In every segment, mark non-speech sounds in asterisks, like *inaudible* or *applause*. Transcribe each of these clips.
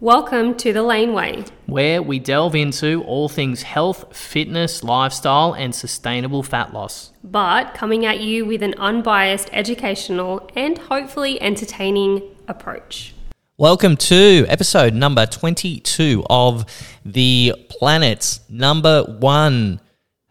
Welcome to the Laneway. where we delve into all things health, fitness, lifestyle, and sustainable fat loss. but coming at you with an unbiased, educational, and hopefully entertaining approach. Welcome to episode number 22 of the planet's number one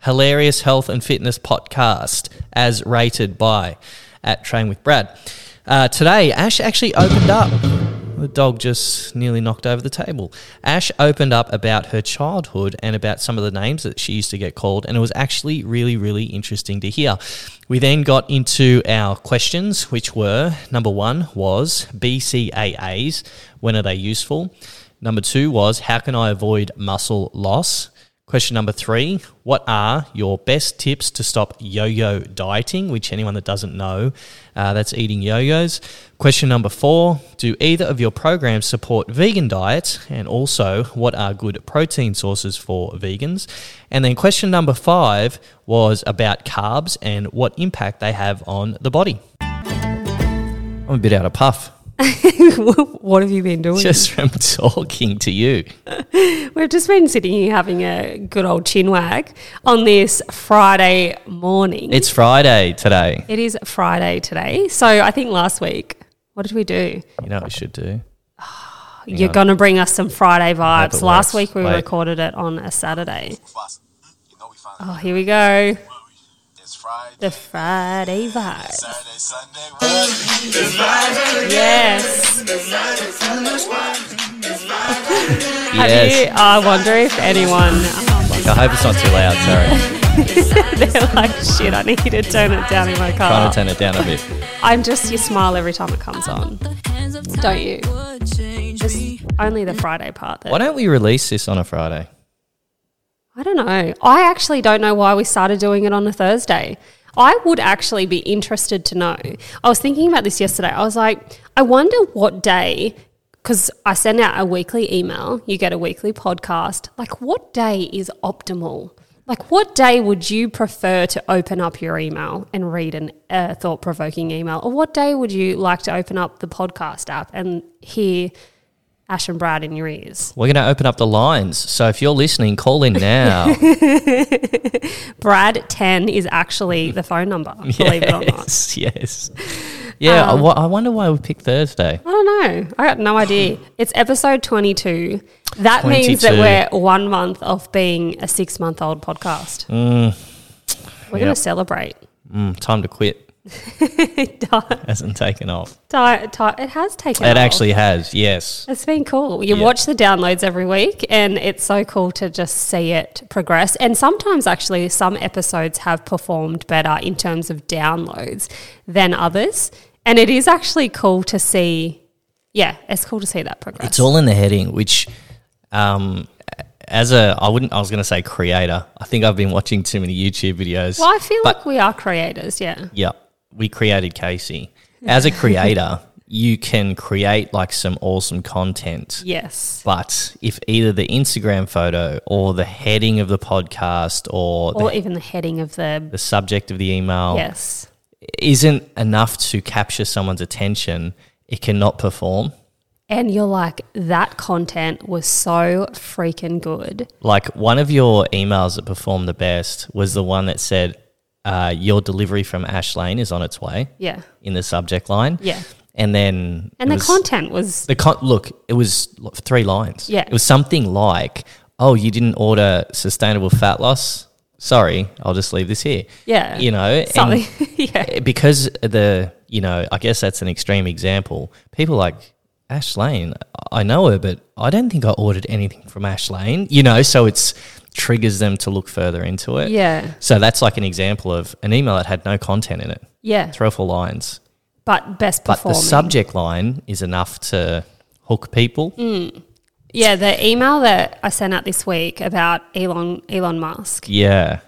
hilarious health and fitness podcast, as rated by at Train with Brad. Uh, today, Ash actually opened up. The dog just nearly knocked over the table. Ash opened up about her childhood and about some of the names that she used to get called, and it was actually really, really interesting to hear. We then got into our questions, which were number one was BCAAs, when are they useful? Number two was how can I avoid muscle loss? Question number three What are your best tips to stop yo yo dieting? Which, anyone that doesn't know, uh, that's eating yo yos. Question number four Do either of your programs support vegan diets? And also, what are good protein sources for vegans? And then, question number five was about carbs and what impact they have on the body. I'm a bit out of puff *laughs* what have you been doing? just from talking to you. *laughs* We've just been sitting here having a good old chin wag on this Friday morning. It's Friday today. it is Friday today. So I think last week, what did we do? You know what we should do? *sighs* You're going to bring us some Friday vibes. Last works. week we Wait. recorded it on a Saturday. Fast. You know we find Oh, here we go. It's Friday, The Friday vibe. Saturday, Sunday. Yes. Have Yes. you? I wonder if anyone. I hope it's not too loud. Sorry. *laughs* They're like, shit, I need to turn it down in my car. Trying car. to turn it down a bit. I'm just, you smile every time it comes on. Don't you? Just only the Friday part. That, Why don't we release this on a Friday? I don't know. I actually don't know why we started doing it on a Thursday. I would actually be interested to know. I was thinking about this yesterday. I was like, I wonder what day, because I send out a weekly email, you get a weekly podcast. Like, what day is optimal? Like, what day would you prefer to open up your email and read a uh, thought provoking email? Or what day would you like to open up the podcast app and hear Ash and Brad in your ears? We're going to open up the lines. So if you're listening, call in now. *laughs* Brad 10 is actually the phone number, *laughs* believe it or not. yes, yes. Yeah, Um, I, I wonder why we picked Thursday. I don't know. I got no idea. *gasps* It's episode 22. That means that we're one month off being a six month old podcast. we're going to celebrate. Mm, time to quit. *laughs* Ti- Hasn't taken off. ti- it has taken It off. actually has, yes. It's been cool. You watch the downloads every week, and it's so cool to just see it progress. And sometimes, actually, some episodes have performed better in terms of downloads than others. And it is actually cool to see. Yeah, it's cool to see that progress. It's all in the heading, which, um, as a, I wouldn't, I was going to say creator. I think I've been watching too many YouTube videos. well, I feel like we are creators. Yeah. Yeah, we created Casey. As a creator, *laughs* you can create like some awesome content. Yes. But if either the Instagram photo or the heading of the podcast or, Or the, even the heading of the. the subject of the email Yes. isn't enough to capture someone's attention, it cannot perform. And you're like, that content was so freaking good. Like one of your emails that performed the best was the one that said, uh, Your delivery from Ash Lane is on its way Yeah. in the subject line. Yeah. And then And the was- content was. The con- look, it was three lines. Yeah. it was something like, "Oh, you didn't order sustainable fat loss. Sorry, I'll just leave this here." Yeah. you know, and Something. *laughs* yeah. because the you know, I guess that's an extreme example. People like Ash Lane, I know her, but I don't think I ordered anything from Ash Lane. You know, so it's triggers them to look further into it. Yeah. So that's like an example of an email that had no content in it, Yeah. three or four lines, But best but performing. the subject line is enough to hook people. Mm. Yeah, the email that I sent out this week about Elon Elon Musk. Yeah.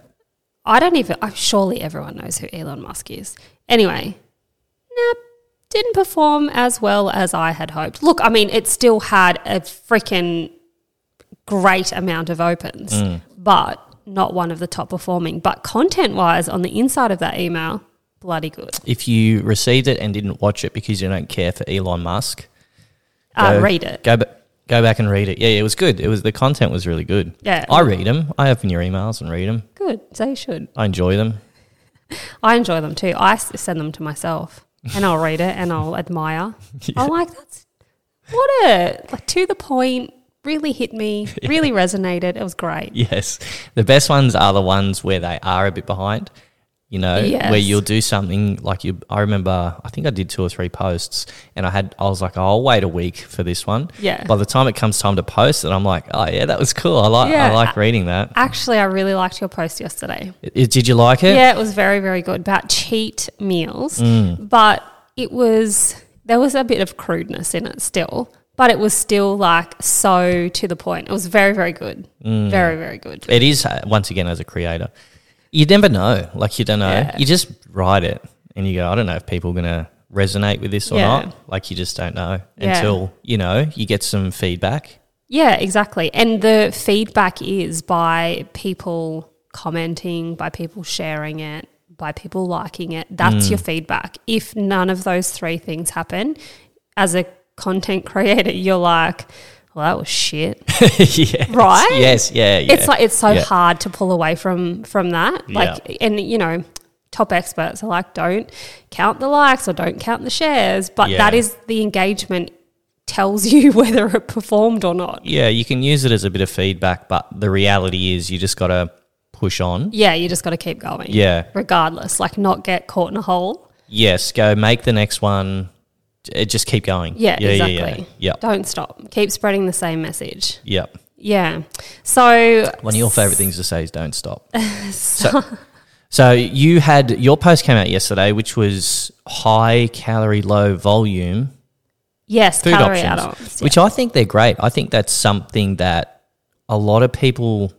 I don't even. I'm surely everyone knows who Elon Musk is. Anyway, nope, didn't perform as well as I had hoped. Look, I mean, it still had a freaking great amount of opens, Mm. but not one of the top performing. But content wise, on the inside of that email, bloody good. If you received it and didn't watch it because you don't care for Elon Musk, Uh, go- read it. Go, ba- Go back and read it. Yeah, it was good. It was the content was really good. Yeah. I read them. I open your emails and read them. Good. So you should. I enjoy them. *laughs* I enjoy them too. I send them to myself and I'll read it and I'll admire. *laughs* I'm like, that's what a like to the point. Really hit me. *laughs* Really resonated. It was great. Yes, the best ones are the ones where they are a bit behind. You know, Yes. where you'll do something like you. I remember, I think I did two or three posts, and I had, I was like, I'll wait a week for this one. Yeah. By the time it comes time to post it, I'm like, oh yeah, that was cool. I like, I like reading that. Actually, I really liked your post yesterday. I- did you like it? Yeah, it was very, very good about cheat meals. Mm. But it was, there was a bit of crudeness in it still, but it was still like so to the point. It was very, very good. Mm. Very, very good. It is uh, once again as a creator, you never know. Like you don't know. Yeah. You just write it, and you go, I don't know if people are gonna resonate with this or Yeah. not. Like you just don't know Yeah. until you know you get some feedback. Yeah, exactly. And the feedback is by people commenting, by people sharing it, by people liking it. That's Mm. your feedback. If none of those three things happen, as a content creator, you're like, well, that was shit. *laughs* yes. Right? Yes. Yeah. Yeah. It's like it's so Yeah. hard to pull away from from that. Like Yeah. and you know, top experts are like, don't count the likes or don't count the shares. But that Yeah. is the engagement tells you *laughs* whether it performed or not. Yeah, you can use it as a bit of feedback, but the reality is you just got to push on. Yeah, you just got to keep going. Yeah. Regardless, like not get caught in a hole. Yes, go make the next one. J- Just keep going. Yeah, yeah, exactly. Yeah. Yep. Don't stop. Keep spreading the same message. Yep. Yeah. So One of your favorite things to say is don't stop. *laughs* so, so you had your post came out yesterday, which was high calorie, low volume yes, food calorie options, add-ons. which I think they're great. I think that's something that a lot of people,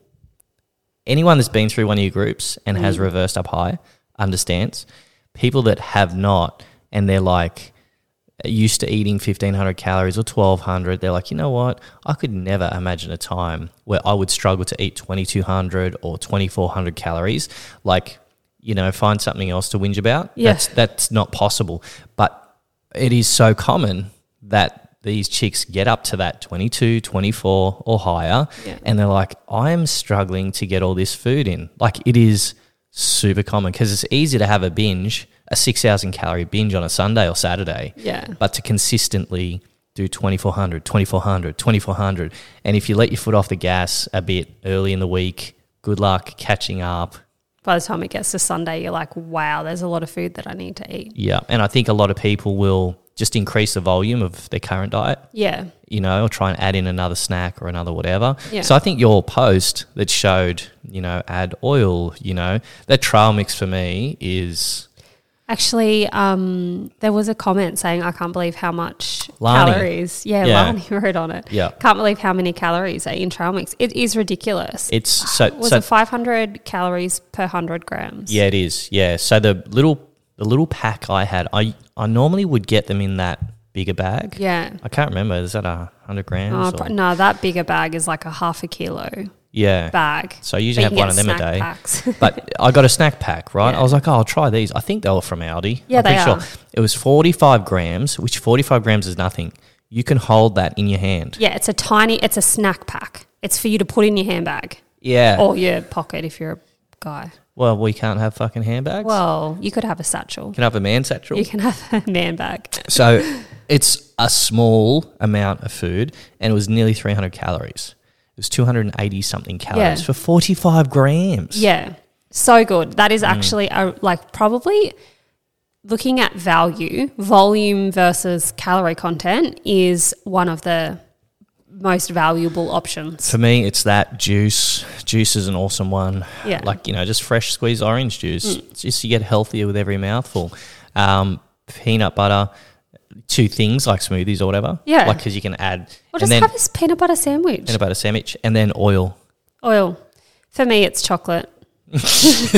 anyone that's been through one of your groups and has Mm. reversed up high, understands. People that have not, and they're like used to eating 1500 calories or 1200 they're like you know what? I could never imagine a time where i would struggle to eat 2200 or 2400 calories. Like you know find something else to whinge about. Yeah. that's that's not possible. But it is so common that these chicks get up to that 22 24 or higher Yeah. and they're like i'm struggling to get all this food in. Like it is super common because it's easy to have a binge a 6000 calorie binge on a sunday or saturday Yeah. but to consistently do 2400 2400 2400 and if you let your foot off the gas a bit early in the week good luck catching up By the time it gets to Sunday, you're like, wow, there's a lot of food that I need to eat. yeah and i think a lot of people will just increase the volume of their current diet Yeah. you know, or try and add in another snack or another whatever. Yeah. So I think your post that showed, you know, add oil, you know, that trail mix for me is Actually, um, there was a comment saying, I can't believe how much Lani. calories. Yeah, Yeah. Lani *laughs* wrote on it. Yeah. Can't believe how many calories are in trail mix. It is ridiculous. it's so was so it 500 calories per 100 grams? yeah, it is. Yeah. So the little the little pack I had, I I normally would get them in that bigger bag. Yeah. I can't remember. Is that a hundred grams? Oh, or- no, that bigger bag is like a half a kilo yeah. bag. So I usually have one of them a day. *laughs* but I got a snack pack, right? Yeah. I was like, oh, I'll try these. I think they were from Aldi. Yeah, I'm they pretty are. Sure. It was 45 grams, which 45 grams is nothing. You can hold that in your hand. yeah, it's a tiny, it's a snack pack. It's for you to put in your handbag Yeah. or your pocket if you're a guy. Well, we can't have fucking handbags. Well, you could have a satchel. you can have a man satchel. You can have *laughs* a man bag. so it's a small amount of food, and it was nearly 300 calories. Was 280 something calories Yeah. for 45 grams. Yeah, so good. That Mm. actually a, like probably looking at value, volume versus calorie content is one of the most valuable options. For me, it's that juice. Juice is an awesome one. Yeah. Mm. Like, you know, just fresh squeezed orange juice. It's just you get healthier with every mouthful. Um, peanut butter, two things like smoothies or whatever. Yeah. Like, because you can add. And just have this peanut butter sandwich. peanut butter sandwich and then oil. Oil. For me, it's chocolate.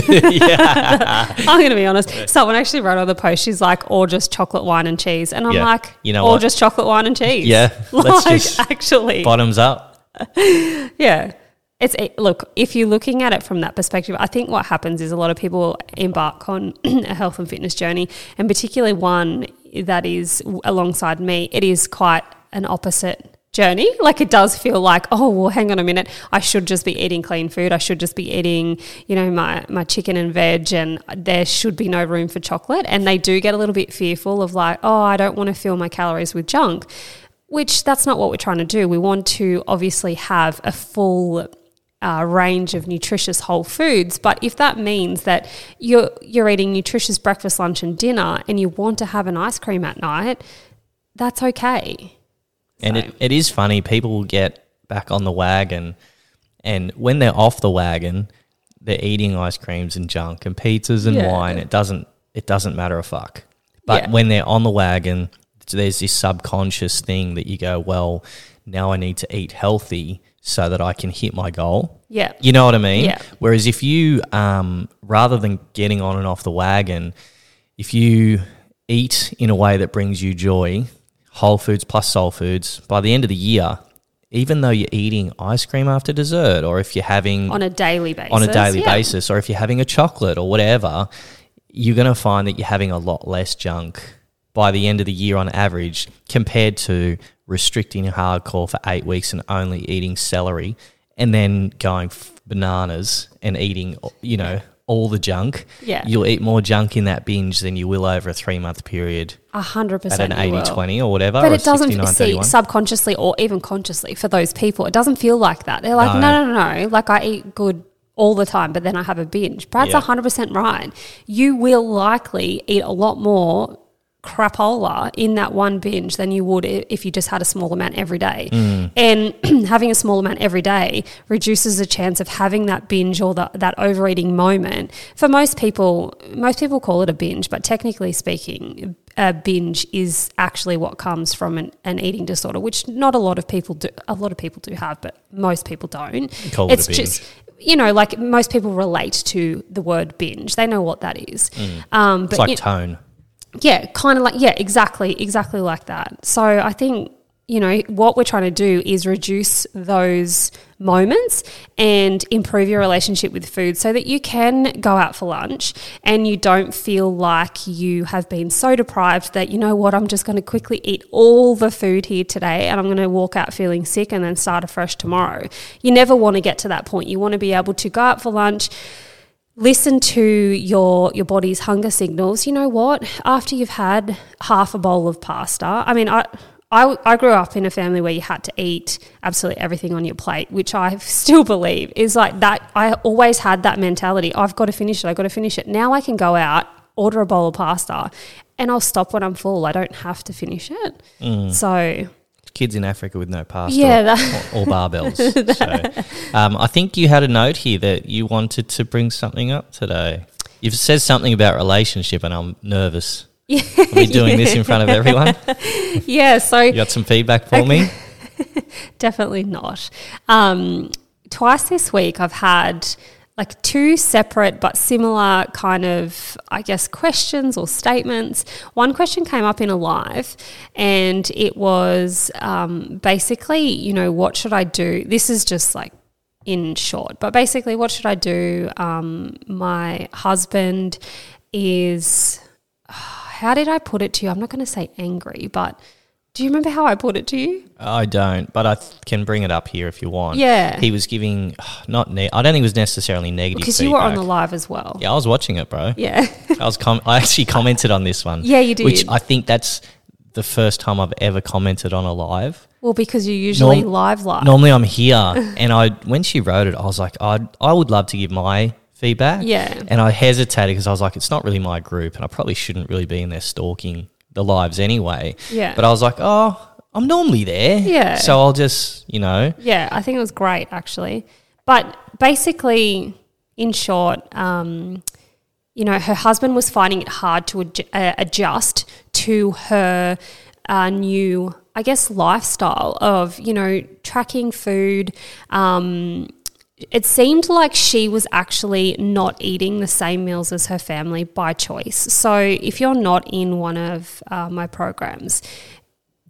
Yeah. *laughs* *laughs* I'm going to be honest. Someone actually wrote on the post, she's like, or just chocolate, wine, and cheese. And I'm Yeah. like, You know or what? just chocolate, wine, and cheese. Yeah, *laughs* Like, let's just actually. Bottoms up. Yeah. It's it, look, if you're looking at it from that perspective, I think what happens is a lot of people embark on *clears throat* a health and fitness journey, and particularly one that is alongside me, it is quite an opposite journey. Like it does feel like, oh well, hang on a minute, I should just be eating clean food. I should just be eating, you know, my my chicken and veg, and there should be no room for chocolate. And they do get a little bit fearful of like, oh, I don't want to fill my calories with junk. Which that's not what we're trying to do. We want to obviously have a full uh, range of nutritious whole foods. But if that means that you're you're eating nutritious breakfast, lunch, and dinner, and you want to have an ice cream at night, that's okay. And So- it, it is funny. People will get back on the wagon, and when they're off the wagon, they're eating ice creams and junk and pizzas and Yeah. wine. It doesn't it doesn't matter a fuck. But Yeah. when they're on the wagon, there's this subconscious thing that you go, well, now I need to eat healthy so that I can hit my goal. Yeah. You know what I mean? Yeah. Whereas if you, um, rather than getting on and off the wagon, if you eat in a way that brings you joy, whole foods plus soul foods, by the end of the year, even though you're eating ice cream after dessert, or if you're having on a daily basis. on a daily yeah. basis, or if you're having a chocolate or whatever, you're going to find that you're having a lot less junk by the end of the year on average compared to restricting hardcore for eight weeks and only eating celery and then going f- bananas and eating, you know, all the junk. Yeah. You'll eat more junk in that binge than you will over a three month period A hundred at percent. an you 80 20 or whatever. But or it doesn't see 31. subconsciously or even consciously for those people. It doesn't feel like that. They're like, No. no, no, no. Like I eat good all the time, but then I have a binge. Brad's Yeah. hundred percent right. You will likely eat a lot more crapola in that one binge than you would if you just had a small amount every day. Mm. And *clears throat* having a small amount every day reduces the chance of having that binge or the, that overeating moment. For most people, most people call it a binge, but technically speaking, a binge is actually what comes from an, an eating disorder, which not a lot of people do. A lot of people do have, but most people don't. Call it it's binge. just you know, like most people relate to the word binge. They know what that is. Um, It's like you- tone. Yeah, kind of like yeah, exactly, exactly like that. So I think you know what we're trying to do is reduce those moments and improve your relationship with food so that you can go out for lunch and you don't feel like you have been so deprived that you know what I'm just going to quickly eat all the food here today and I'm going to walk out feeling sick and then start afresh tomorrow. You never want to get to that point. You want to be able to go out for lunch listen to your your body's hunger signals. You know what? After you've had half a bowl of pasta, I mean, I. I, I grew up in a family where you had to eat absolutely everything on your plate, which I *laughs* still believe is like that. I always had that mentality. I've got to finish it. I've got to finish it. Now I can go out, order a bowl of pasta, and I'll stop when I'm full. I don't have to finish it. Mm. So, Kids in Africa with no pasta Yeah, or, or, or barbells. *laughs* so, um, I think you had a note here that you wanted to bring something up today. You've said something about relationship, and I'm nervous. yeah. Are we doing this in front of everyone? *laughs* yeah. So, You got some feedback for me? *laughs* Definitely not. Um, twice this week, I've had like two separate but similar kind of, I guess, questions or statements. One question came up in a live, and it was um, basically, you know, what should I do? This is just like in short, but basically, what should I do? Um, my husband is. *sighs* How did I put it to you? I'm not going to say angry, but do you remember how I put it to you? I don't, but I th- can bring it up here if you want. Yeah. He was giving, *sighs* not, ne- I don't think it was necessarily negative Because you were on the feedback. live as well. Yeah, I was watching it, bro. Yeah. *laughs* I was com- I actually commented on this one. Yeah, you did. Which. I think that's the first time I've ever commented on a live. well, because you usually Norm- live live. Normally I'm here, *laughs* and I when she wrote it, I was like, I I would love to give my feedback. Yeah. And I hesitated because I was like, it's not really my group, and I probably shouldn't really be in there stalking the lives anyway. Yeah. But I was like, oh, I'm normally there. Yeah. So I'll just, you know, Yeah, I think it was great actually. But basically, in short, um, you know, her husband was finding it hard to uh, adjust to her uh, new, I guess, lifestyle of, you know, tracking food. Um, it seemed like she was actually not eating the same meals as her family by choice. So if you're not in one of uh, my programs,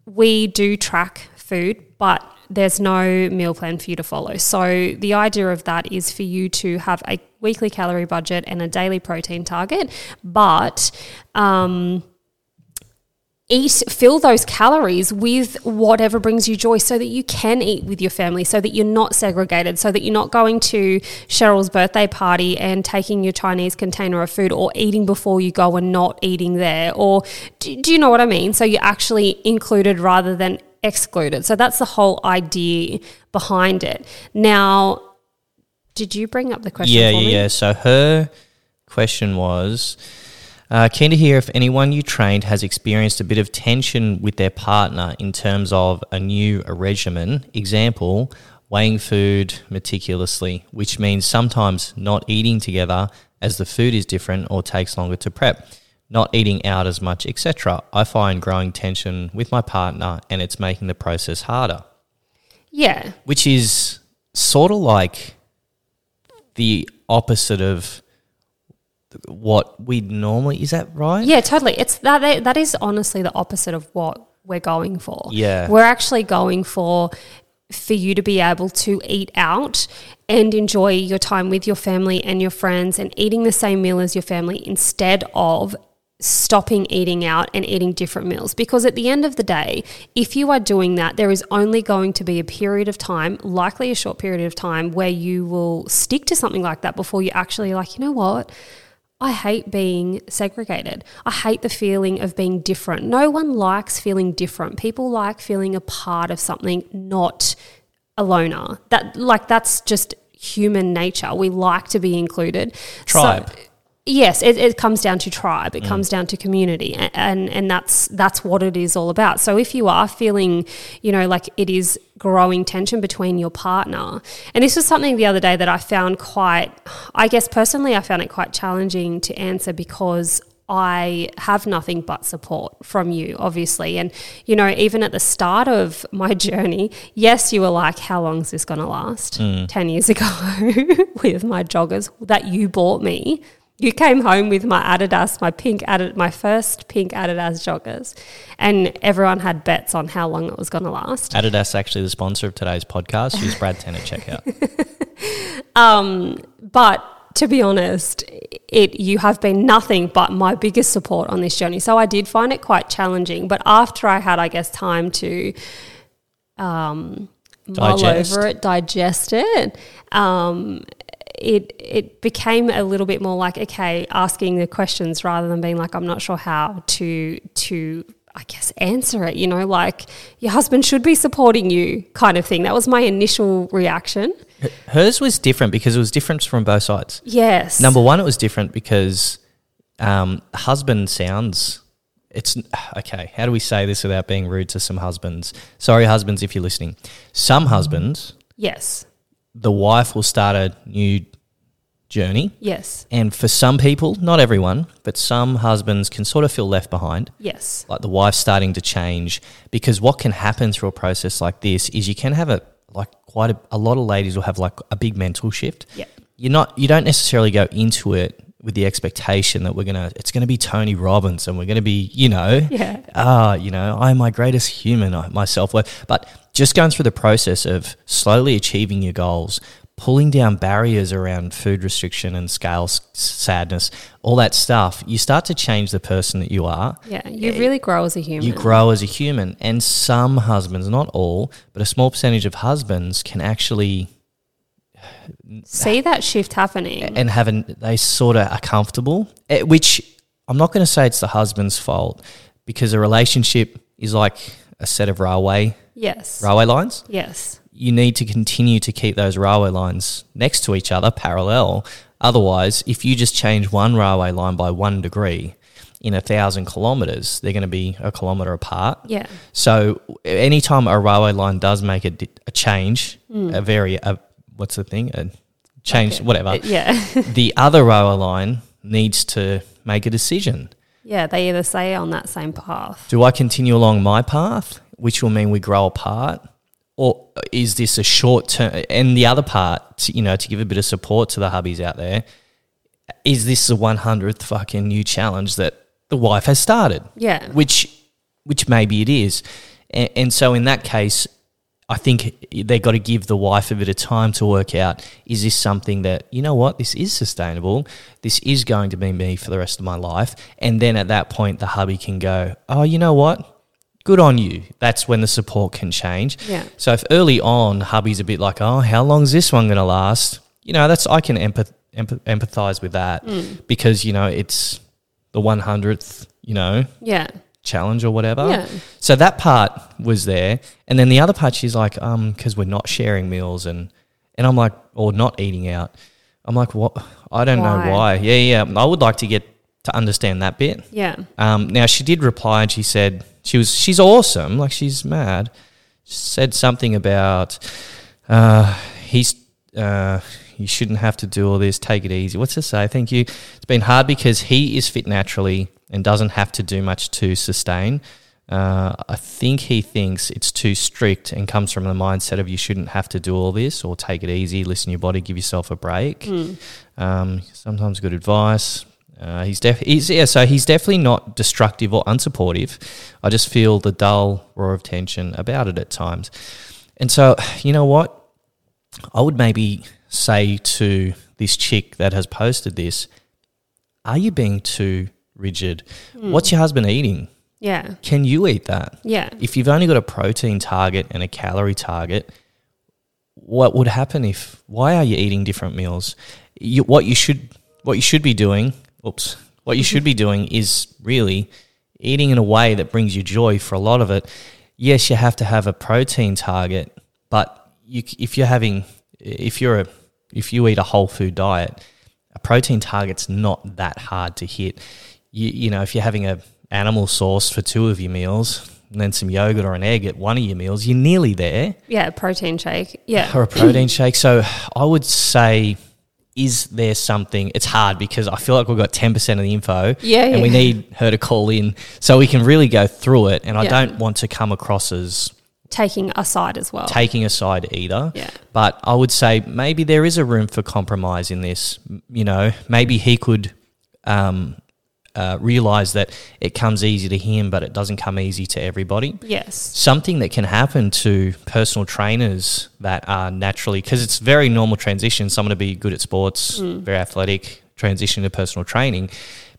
we do track food, but there's no meal plan for you to follow. So the idea of that is for you to have a weekly calorie budget and a daily protein target, but um, eat fill those calories with whatever brings you joy so that you can eat with your family so that you're not segregated so that you're not going to Cheryl's birthday party and taking your Chinese container of food or eating before you go and not eating there or do, do you know what I mean so you're actually included rather than excluded so that's the whole idea behind it now did you bring up the question Yeah, for yeah, me? yeah. So her question was uh, keen to hear if anyone you trained has experienced a bit of tension with their partner in terms of a new regimen. Example, weighing food meticulously, which means sometimes not eating together as the food is different or takes longer to prep. Not eating out as much, etc. I find growing tension with my partner and it's making the process harder yeah which is sort of like the opposite of what we normally is that right Yeah, totally. It's that that is honestly the opposite of what we're going for. Yeah. We're actually going for for you to be able to eat out and enjoy your time with your family and your friends and eating the same meal as your family instead of stopping eating out and eating different meals because at the end of the day if you are doing that there is only going to be a period of time likely a short period of time where you will stick to something like that before you actually like you know what I hate being segregated. I hate the feeling of being different. No one likes feeling different. People like feeling a part of something, not a loner. That like that's just human nature. We like to be included. Tribe. So, yes, it, it comes down to tribe. It mm. comes down to community, and, and and that's that's what it is all about. So if you are feeling, you know, like it is growing tension between your partner, and this was something the other day that I found quite, I guess personally, I found it quite challenging to answer because. I have nothing but support from you, obviously. And, you know, even at the start of my *laughs* journey, yes, you were like, how long is this going to last? Mm. 10 years ago *laughs* with my joggers that you bought me. You came home with my Adidas, my pink Adidas, my first pink Adidas joggers, and everyone had bets on how long it was going to last. adidas actually the sponsor of today's podcast use brad ten at checkout *laughs* Um, but to be honest, it you have been nothing but my biggest support on this journey. So I did find it quite challenging. But after I had, I guess, time to um, mull over it, digest it, um, it it became a little bit more like okay, asking the questions rather than being like I'm not sure how to to. I guess answer it, you know, like your husband should be supporting you, kind of thing. That was my initial reaction. hers was different because it was different from both sides Yes. number one it was different because um, husband sounds it's *sighs* okay how do we say this without being rude to some husbands sorry husbands if you're listening some husbands Yes. The wife will start a new journey. Yes. And for some people, not everyone, but some husbands can sort of feel left behind. Yes. Like the wife's starting to change because what can happen through a process like this is you can have a like quite a, a lot of ladies will have like a big mental shift. Yeah. You're not you don't necessarily go into it with the expectation that we're gonna it's gonna be Tony Robbins and we're gonna be you know Yeah. ah, you know, I'm my greatest human, I- my self worth. But just going through the process of slowly achieving your goals, pulling down barriers around food restriction and scale s- sadness, all that stuff, you start to change the person that you are. Yeah. You really grow as a human. You grow as a human. And some husbands, not all, but a small percentage of husbands can actually See that shift happening. and have an, they sort of are comfortable, eh, which I'm not going to say it's the husband's fault because a relationship is like a set of railway yes. railway lines. Yes. You need to continue to keep those railway lines next to each other, parallel. Otherwise, if you just change one railway line by one degree in a thousand kilometers, they're going to be a kilometer apart. Yeah. So anytime a railway line does make a, a change, a very a, what's the thing, a change, Okay. whatever, Uh, Yeah. *laughs* the other railway line needs to make a decision. yeah. They either say on that same path. Do I continue along my path, which will mean we grow apart? Or is this a short term? And the other part, to, you know, to give a bit of support to the hubbies out there, is this the 100th fucking new challenge that the wife has started? Yeah. Which, which maybe it is. And, and so in that case, I think they've got to give the wife a bit of time to work out is this something that, you know what, this is sustainable. This is going to be me for the rest of my life. And then at that point, the hubby can go, oh, you know what? Good on you. That's when the support can change. Yeah. So if early on, hubby's a bit like, oh, how long is this one going to last? You know, that's, I can empath, empath, empathize with that mm. because, you know, it's the 100th, you know, Yeah. Challenge or whatever. Yeah. So that part was there, and then the other part, she's like, um, because we're not sharing meals, and and I'm like, or not eating out. I'm like, what? I don't Why? know why. Yeah, yeah. I would like to get to understand that bit. Yeah. Um, now she did reply, and she said she was she's awesome, like she's mad. She said something about uh, he's uh, you shouldn't have to do all this. Take it easy. What's to say? Thank you. It's been hard because he is fit naturally and doesn't have to do much to sustain. Uh, I think he thinks it's too strict and comes from the mindset of you shouldn't have to do all this or take it easy, listen to your body, give yourself a break. Um, sometimes good advice. Uh, he's def- he's yeah, so he's definitely not destructive or unsupportive. I just feel the dull roar of tension about it at times. And so, you know what? I would maybe say to this chick that has posted this, are you being too rigid? Hmm. What's your husband eating? Yeah. Can you eat that? Yeah. If you've only got a protein target and a calorie target, what would happen if why are you eating different meals? You, what you should what you should be doing, oops, what you should be *laughs* doing is really eating in a way that brings you joy for a lot of it. Yes, you have to have a protein target, but you, if you're having if you're a if you eat a whole food diet, a protein target's not that hard to hit. You, you know, if you're having a animal source for two of your meals and then some yogurt or an egg at one of your meals, you're nearly there. Yeah. Protein shake. Yeah. Or a protein *clears throat* shake. So I would say, is there something? It's hard because I feel like we've got 10% of the info. Yeah, And we need her to call in so we can really go through it. And I don't want to come across as Taking aside as well. taking a side either. Yeah. But I would say maybe there is a room for compromise in this. You know, maybe he could um, uh, realize that it comes easy to him, but it doesn't come easy to everybody. yes. Something that can happen to personal trainers that are naturally, because it's very normal transition, someone to be good at sports, very athletic, transition to personal training.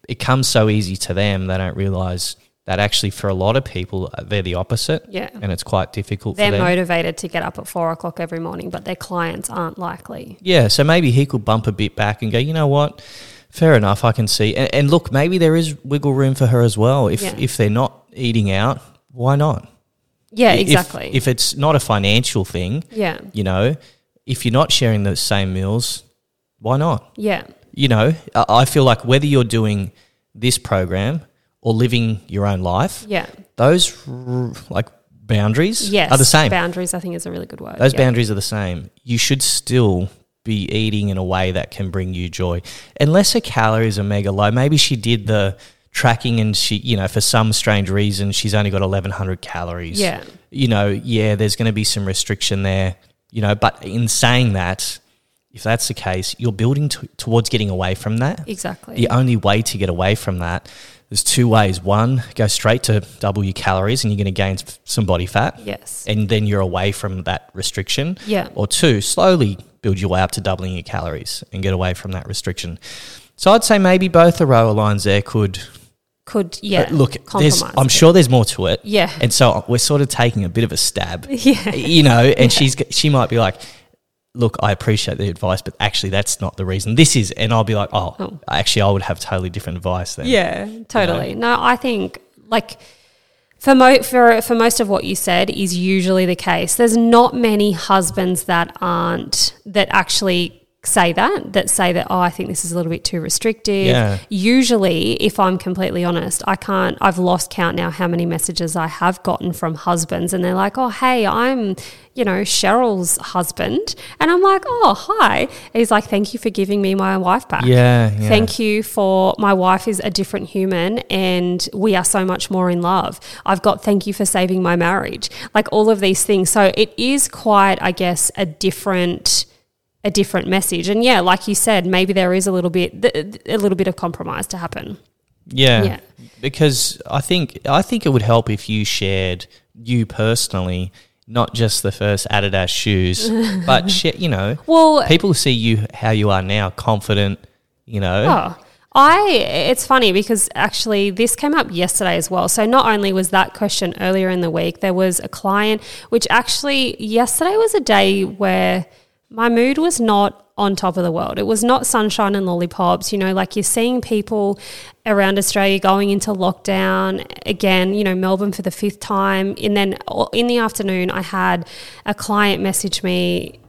It comes so easy to them, they don't realize that actually for a lot of people, uh, they're the opposite. Yeah. And it's quite difficult They're for them. motivated to get up at four o'clock every morning, but their clients aren't likely. Yeah, so maybe he could bump a bit back and go, you know what? Fair enough, I can see. And, and look, maybe there is wiggle room for her as well. If Yeah. if they're not eating out, why not? Yeah, If- exactly. If, it's not a financial thing, yeah. you know, if you're not sharing the same meals, why not? Yeah. You know, I feel like whether you're doing this program or living your own life, Yeah. those like boundaries Yes. are the same. Boundaries, I think, is a really good word. Those yeah. boundaries are the same. You should still be eating in a way that can bring you joy. Unless her calories are mega low. Maybe she did the tracking and she, you know, for some strange reason, she's only got 1100 calories. Yeah. You know, yeah, there's going to be some restriction there, you know, but in saying that, if that's the case, you're building t- towards getting away from that. Exactly. The only way to get away from that, there's two ways. One, go straight to double your calories and you're going to gain some body fat Yes. and then you're away from that restriction. Yeah. Or two, slowly build your way up to doubling your calories and get away from that restriction. So I'd say maybe both the rower lines there could Could, yeah. uh, look. There's, I'm a bit. sure there's more to it. Yeah. And so we're sort of taking a bit of a stab. *laughs* Yeah. You know, and she's she might be like, "Look, I appreciate the advice, but actually that's not the reason. This is." And I'll be like, "Oh, Oh. actually, I would have totally different advice then." Yeah, totally. No, I think like for mo- for for most of what you said is usually the case. There's not many husbands that aren't that actually say that that say that oh I think this is a little bit too restrictive. Yeah. Usually, if I'm completely honest, I can't I've lost count now how many messages I have gotten from husbands and they're like, "Oh, hey, I'm you know, Cheryl's husband." And I'm like, "Oh, hi." And he's like, "Thank you for giving me my wife back." Yeah, yeah. Thank you for my wife is a different human and we are so much more in love. I've got thank you for saving my marriage. Like all of these things. So it is quite, I guess, a different a different message. And yeah, like you said, maybe there is a little bit a little bit of compromise to happen. Yeah. Yeah. Because I think I think it would help if you shared you personally not just the first Adidas shoes, *laughs* but shit, you know, Well, people see you how you are now, confident, you know. Oh, I it's funny because actually this came up yesterday as well. So not only was that question earlier in the week, there was a client which actually yesterday was a day where my mood was not on top of the world. It was not sunshine and lollipops, you know, like you're seeing people around Australia going into lockdown again, you know, Melbourne for the fifth time. And then uh, in the afternoon I had a client message me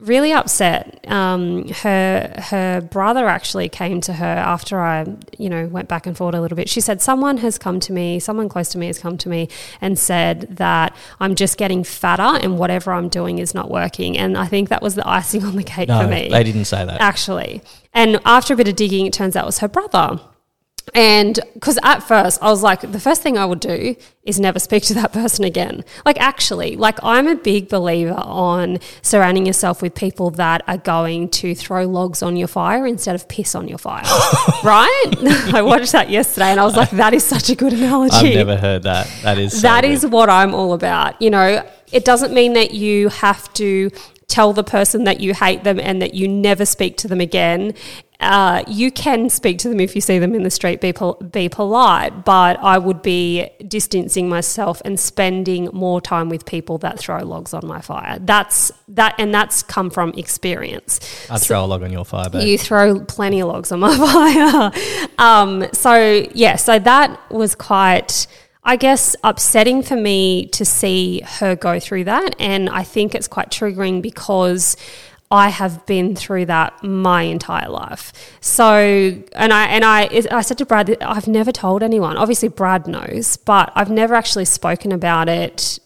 really upset. Um, her her brother actually came to her after I, you know, went back and forth a little bit. She said someone has come to me, someone close to me has come to me and said that I'm just getting fatter and whatever I'm doing is not working. And I think that was the icing on the cake no, for me. they didn't say that. Actually. And after a bit of digging, it turns out it was her brother. And because at first I was like, the first thing I would do is never speak to *laughs* that person again. Like, actually, like I'm a big believer on surrounding yourself with people that are going to throw logs on your fire instead of piss on your fire. *laughs* right? *laughs* I watched that yesterday and I was like, that is such a good analogy. I've never heard that. That is so That is what I'm all about. You know, it doesn't mean that you have to tell the person that you hate them and that you never speak to them again. Uh, you can speak to them if you see them in the street, be, pol- be polite, but I would be distancing myself and spending more time with people that throw logs on my fire. That's that, and that's come from experience. I'd throw a log on your fire, babe. You throw plenty of logs on my *laughs* fire. um, so yeah, so that was quite, I guess, upsetting for me to see her go through that, and I think it's quite triggering because. I have been through that my entire life. So, and I and I I said to Brad, I've never told anyone. Obviously, Brad knows, but I've never actually spoken about it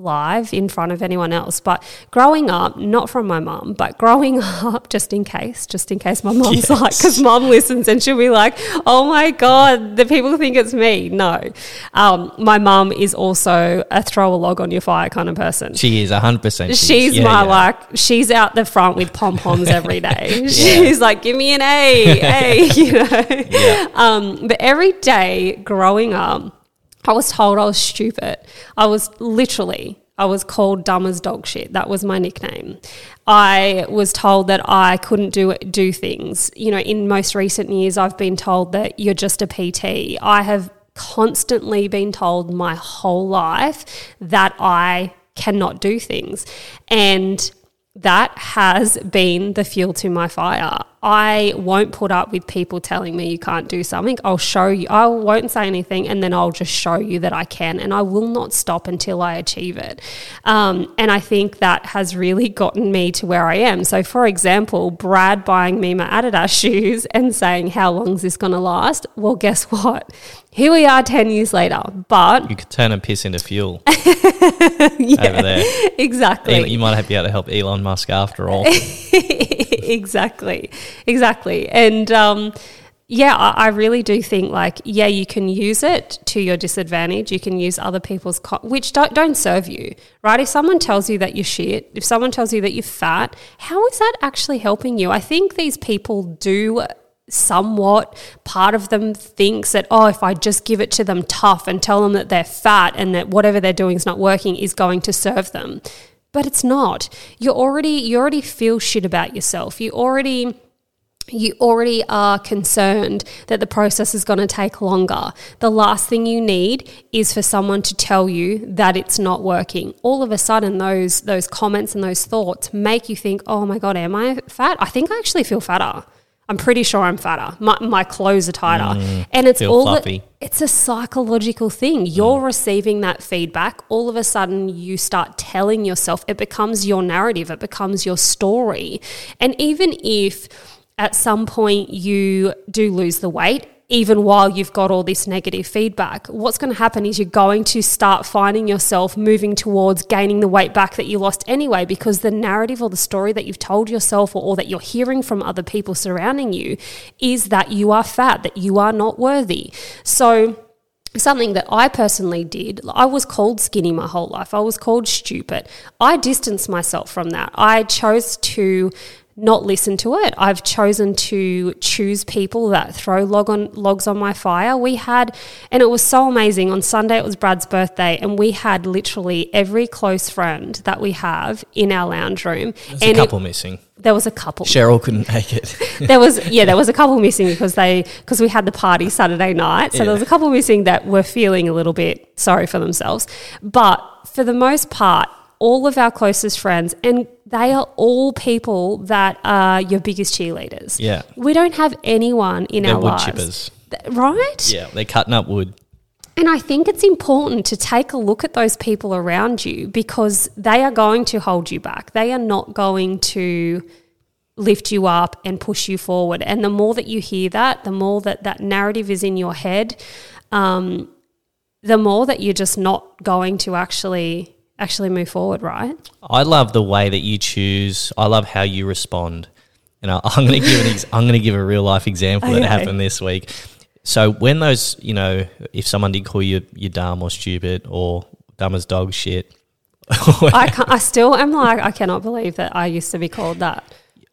live in front of anyone else. But growing up, not from my mum, but growing *laughs* up, just in case, just in case my mum's Yes. like, because mum listens and she'll be like, oh my God, the people think it's me. No. Um, my mum is also a throw a log on your fire kind of person. She is 100%. she. She's Yeah, my yeah. like she's out the front with pom poms every *laughs* day. She's like, give me an A, A, *laughs* you know. Yeah. Um, but every day growing up, I was told I was stupid. I was literally I was called dumb as dog shit. That was my nickname. I was told that I couldn't do do things. You know, in most recent years, I've been told that you're just a PT. I have constantly been told my whole life that I cannot do things, and that has been the fuel to my fire. I won't put up with people telling me you can't do something. I'll show you. I won't say anything, and then I'll just show you that I can, and I will not stop until I achieve it. Um, and I think that has really gotten me to where I am. So, for example, Brad buying me my Adidas shoes and saying, "How long is this going to last?" Well, guess what? Here we are, ten years later. But You could turn and piss into fuel *laughs* over there. exactly, You might be able to help Elon Musk after all. *laughs* exactly, exactly. And um, yeah, I, I really do think like yeah, you can use it to your disadvantage. You can use other people's co- which don't don't serve you, right? If someone tells you that you're shit, if someone tells you that you're fat, how is that actually helping you? I think these people do somewhat part of them thinks that oh if i just give it to them tough and tell them that they're fat and that whatever they're doing is not working is going to serve them but it's not you already you already feel shit about yourself you already you already are concerned that the process is going to take longer. The last thing you need is for someone to tell you that it's not working. All of a sudden those those comments and those thoughts make you think, "Oh my god, am I fat? I think I actually feel fatter." I'm pretty sure I'm fatter. My, my clothes are tighter. Mm, and it's all fluffy. it's a psychological thing. Mm. You're receiving that feedback. All of a sudden, you start telling yourself, it becomes your narrative, it becomes your story. And even if at some point you do lose the weight, even while you've got all this negative feedback, what's going to happen is you're going to start finding yourself moving towards gaining the weight back that you lost anyway, because the narrative or the story that you've told yourself or, or that you're hearing from other people surrounding you is that you are fat, that you are not worthy. So, something that I personally did. I was called skinny my whole life. I was called stupid. I distanced myself from that. I chose to not listen to it. I've chosen to choose people that throw log on logs on my fire. We had, and it was so amazing. On Sunday, it was Brad's birthday, and we had literally every close friend that we have in our lounge room. There's and a couple it, missing. there was a couple. Cheryl couldn't make it. *laughs* there was yeah, there *laughs* was a couple missing because they because we had the party Saturday night. So Yeah. there was a couple missing that were feeling a little bit sorry for themselves. But for the most part, all of our closest friends and they are all people that are your biggest cheerleaders. Yeah. We don't have anyone in They're our wood lives. chippers. Th- Right? Yeah, they're cutting up wood. And I think it's important to take a look at those people around you because they are going to hold you back. They are not going to lift you up and push you forward. And the more that you hear that, the more that that narrative is in your head, um, the more that you're just not going to actually actually move forward, right? I love the way that you choose. I love how you respond. And *laughs* I, I'm going to give an ex- I'm going to give a real life example that happened this week. So when those, you know, if someone did call you you dumb or stupid or dumb as dog shit, *laughs* I can't, I still am like I cannot believe that I used to be called that.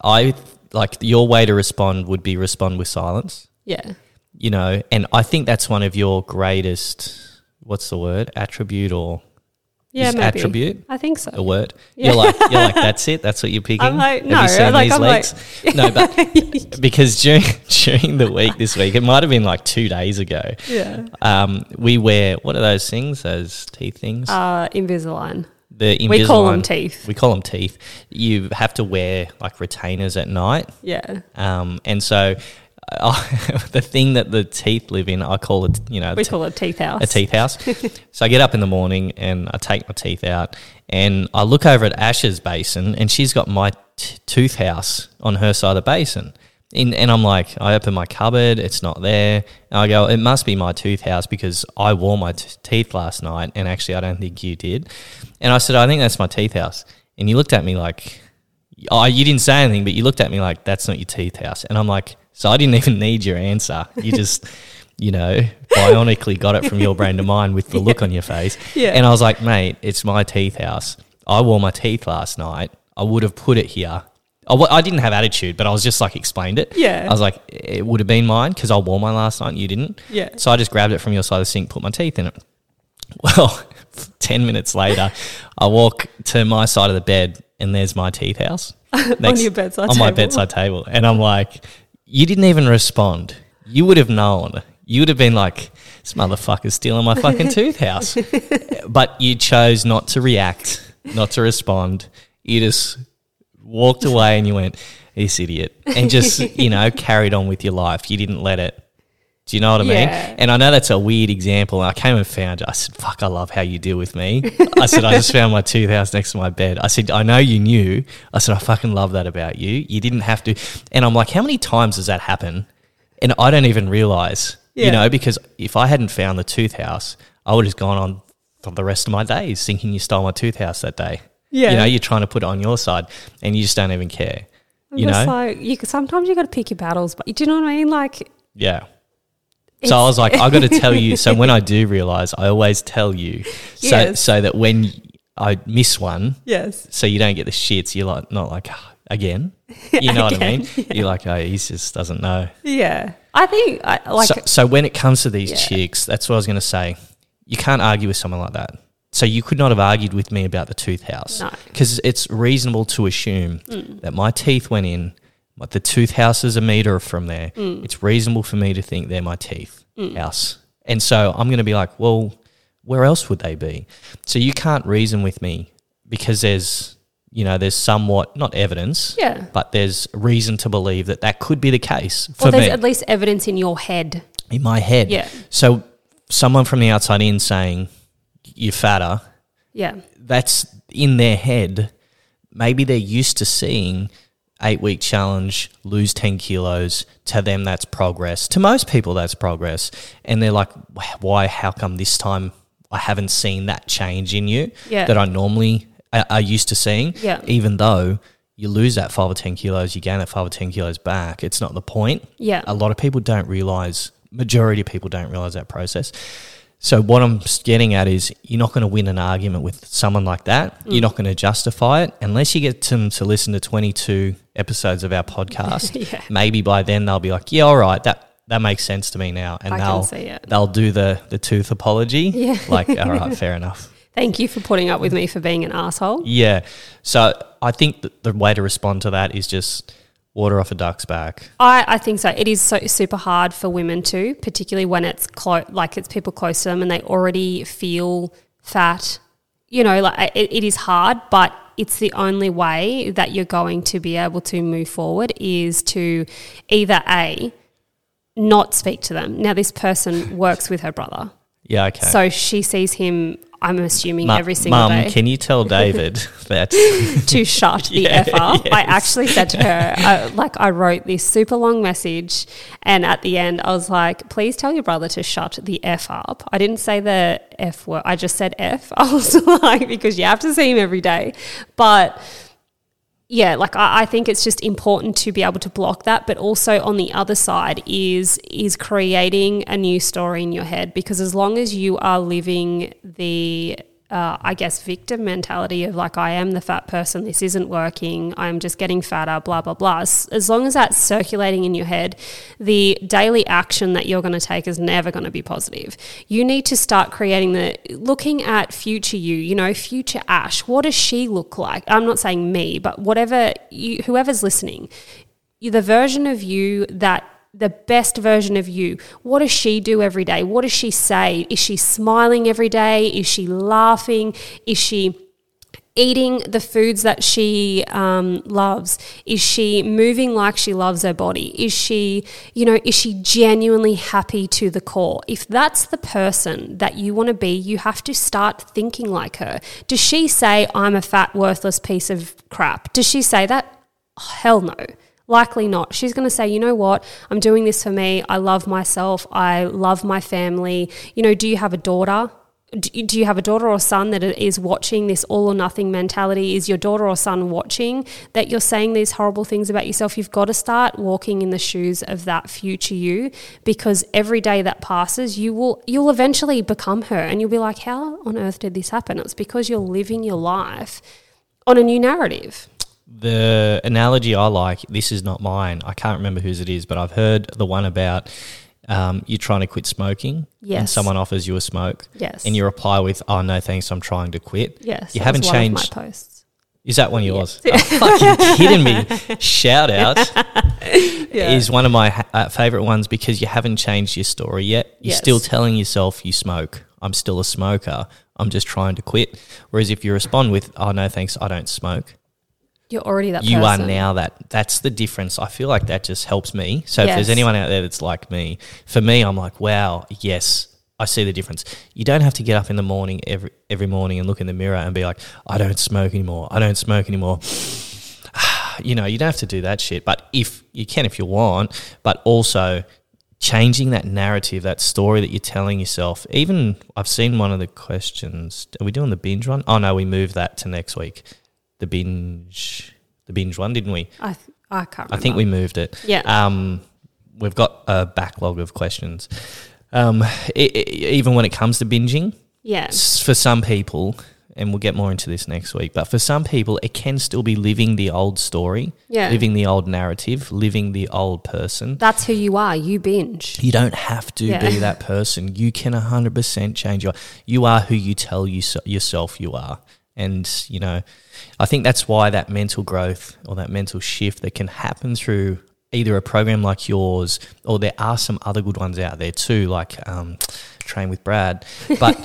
I like your way to respond would be respond with silence. Yeah. You know, and I think that's one of your greatest. What's the word? Attribute or Yeah, maybe. attribute I think so. a word? Yeah. You're like you're like *laughs* that's it. That's what you're picking. I'm like, no, like, I'm like- *laughs* no, but *laughs* because during during the week this week, it might have been like two days ago. Yeah. Um, we wear what are those things? Those teeth things? Uh, Invisalign. the we call them teeth. We call them teeth. You have to wear like retainers at night, Yeah. um, and so. *laughs* The thing that the teeth live in, I call it, you know, We call it teeth house. a teeth house. so I get up in the morning and I take my teeth out and I look over at Ash's basin and she's got my t- tooth house on her side of the basin. In, and I'm like, I open my cupboard, it's not there. And I go, it must be my tooth house because I wore my t- teeth last night and actually I don't think you did. And I said, I think that's my teeth house. And you looked at me like, oh, you didn't say anything, but you looked at me like, that's not your teeth house. And I'm like, so I didn't even need your answer. You *laughs* just, you know, bionically got it from your brain to mine with the look on your face. Yeah. And I was like, mate, it's my teeth house. I wore my teeth last night. I would have put it here. I, didn't have attitude, but I was just like explained it. Yeah. I was like, it would have been mine because I wore mine last night and you didn't. Yeah. So I just grabbed it from your side of the sink, put my teeth in it. *laughs* Well, 10 minutes later, I walk to my side of the bed and there's my teeth house. *laughs* Next- your bedside On my bedside table. And I'm like, you didn't even respond. You would have known. You would have been like, this motherfucker's stealing my fucking *laughs* tooth house. *laughs* but you chose not to react, not to respond. You just walked away and you went, this idiot. And just, *laughs* you know, carried on with your life. You didn't let it. Do you know what I mean? Yeah. And I know that's a weird example. I came and found it. I said, fuck, I love how you deal with me. I said, I just found my tooth house next to my bed. I said, I know you knew. I said, I fucking love that about you. You didn't have to. And I'm like, how many times does that happen? And I don't even realize, Yeah. you know, because if I hadn't found the tooth house, I would have gone on for the rest of my days thinking you stole my tooth house that day. Yeah. You know, you're trying to put it on your side and you just don't even care. I'm you know? like you. Sometimes you got to pick your battles, but do you know what I mean? Like, Yeah. It's- So I was like, I got to tell you. So when I *laughs* do realize, I always tell you, so Yes. so that when I miss one, yes, so you don't get the shits. You're like, not like "Ah, again. You know what I mean? *laughs* You're like, oh, he just doesn't know. yeah. I think I, like so, so when it comes to these Yeah. chicks, that's what I was going to say. You can't argue with someone like that. So you could not have argued with me about the tooth house No. because it's reasonable to assume that my teeth went in. But the tooth house is a meter from there. Mm. It's reasonable for me to think they're my teeth mm. house, and so I'm going to be like, well, where else would they be? So you can't reason with me because there's you know there's somewhat not evidence, Yeah. but there's reason to believe that that could be the case for well, there's me at least evidence in your head. in my head. Yeah. So someone from the outside in saying you're fatter, Yeah, that's in their head. Maybe they're used to seeing eight week challenge, lose 10 kilos. To them, that's progress. To most people, that's progress. And they're like, why, how come this time I haven't seen that change in you Yeah. that I normally are, are used to seeing? Yeah. Even though you lose that five or 10 kilos, you gain that five or 10 kilos back. It's not the point Yeah. a lot of people don't realize majority of people don't realize that process So what I'm getting at is you're not going to win an argument with someone like that. Mm. You're not going to justify it unless you get them to listen to 22 episodes of our podcast. *laughs* Yeah. Maybe by then they'll be like, "Yeah, all right, that that makes sense to me now," and I they'll they'll do the the tooth apology. Yeah. *laughs* like, all right, *laughs* fair enough. Thank you for putting up with me for being an asshole. Yeah. So I think the way to respond to that is just water off a duck's back. I, I think so. It is so super hard for women too, particularly when it's close, like it's people close to them and they already feel fat. You know, like it, it is hard, but it's the only way that you're going to be able to move forward is to either a not speak to them. Now, this person works with her brother, Yeah. Okay. so she sees him. I'm assuming Mu- every single Mum, day. can you tell *laughs* David that? *laughs* to shut the *laughs* Yeah, F up. I actually said to her, uh, like, I wrote this super long message, and at the end, I was like, please tell your brother to shut the F up. I didn't say the F word, I just said F. I was like, because you have to see him every day. But yeah, like I, I think it's just important to be able to block that, but also on the other side is is creating a new story in your head because as long as you are living the uh, I guess victim mentality of like I am the fat person, this isn't working, I'm just getting fatter, blah blah blah. As, long as that's circulating in your head, the daily action that you're going to take is never going to be positive. You need to start creating the looking at future you, you know, future Ash. What does she look like? I'm not saying me, but whatever you, whoever's listening, the version of you that the best version of you. What does she do every day? What does she say? Is she smiling every day? Is she laughing? Is she eating the foods that she um, loves? Is she moving like she loves her body? Is she, you know, is she genuinely happy to the core? If that's the person that you want to be, you have to start thinking like her. Does she say, I'm a fat, worthless piece of crap? Does she say that? Hell no. Likely not. She's going to say, you know what? I'm doing this for me. I love myself. I love my family. You know, do you have a daughter? Do you have a daughter or son that is watching this all or nothing mentality? Is your daughter or son watching that you're saying these horrible things about yourself? You've got to start walking in the shoes of that future you because every day that passes, you will you'll eventually become her and you'll be like, how on earth did this happen? It's because you're living your life on a new narrative. The analogy I like, this is not mine. I can't remember whose it is, but I've heard the one about um, you trying to quit smoking, and someone offers you a smoke, Yes. and you reply with, "Oh no, thanks, I'm trying to quit." Yes, you haven't was one of changed. my posts. Is that one of yours? Oh, fucking *laughs* kidding me! Shout out *laughs* is one of my uh, favorite ones because you haven't changed your story yet. You're Yes. still telling yourself you smoke. I'm still a smoker. I'm just trying to quit. Whereas if you respond with, "Oh no, thanks, I don't smoke," You're already that you are now that. That's the difference. I feel like that just helps me. So if there's anyone out there that's like me, for me, I'm like, wow, yes, I see the difference. You don't have to get up in the morning every every morning and look in the mirror and be like, I don't smoke anymore. I don't smoke anymore. *sighs* you know, you don't have to do that shit. But if you can, if you want, but also changing that narrative, that story that you're telling yourself. Even I've seen one of the questions. Are we doing the binge one? Oh no, we moved that to next week. The binge, the binge one, didn't we? I, th- I can't. I think we moved it. Yeah. Um, we've got a backlog of questions. Um, i i even when it comes to binging, Yeah. for some people, and we'll get more into this next week, but for some people, it can still be living the old story, Yeah. living the old narrative, living the old person. That's who you are. You binge. You don't have to Yeah. be that person. You can 100% change your you are who you tell you, yourself you are. And, you know, I think that's why that mental growth or that mental shift that can happen through either a program like yours or there are some other good ones out there too, like um, Train with Brad, but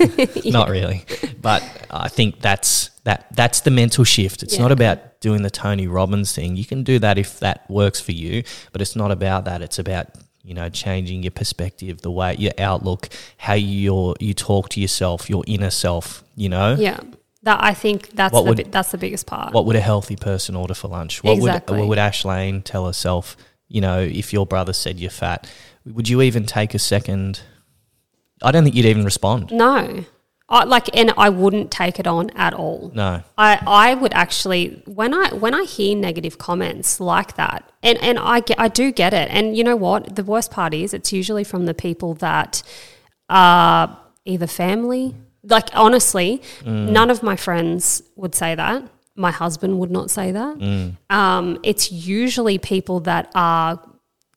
*laughs* not really. But I think that's that that's the mental shift. It's Yeah. not about doing the Tony Robbins thing. You can do that if that works for you, but it's not about that. It's about you know changing your perspective, the way your outlook, how you you talk to yourself, your inner self. You know, Yeah. That I think that's What the would- bi- that's the biggest part. what would a healthy person order for lunch? What Exactly. would what would Ash Lane tell herself? You know, if your brother said you're fat, would you even take a second? I don't think you'd even respond. no. I, like and I wouldn't take it on at all. No. I, I would actually when I when I hear negative comments like that and, and I get I do get it and you know what the worst part is it's usually from the people that are either family. Like honestly, none of my friends would say that. My husband would not say that. Um, it's usually people that are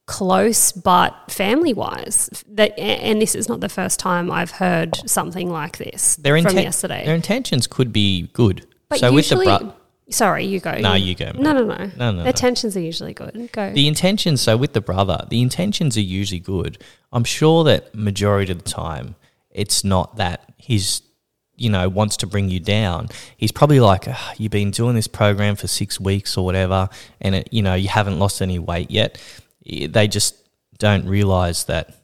close but family wise that and this is not the first time i've heard something like this Their, from yesterday their intentions could be good. but so usually with the bro- sorry you go No, you go, no no no No, no, their no. tensions are usually good go the intentions, so with the brother, the intentions are usually good. I'm sure that majority of the time, it's not that he's, you know, wants to bring you down. He's probably like, "Ah, you've been doing this program for six weeks or whatever, and it, you know, you haven't lost any weight yet. They just don't realize that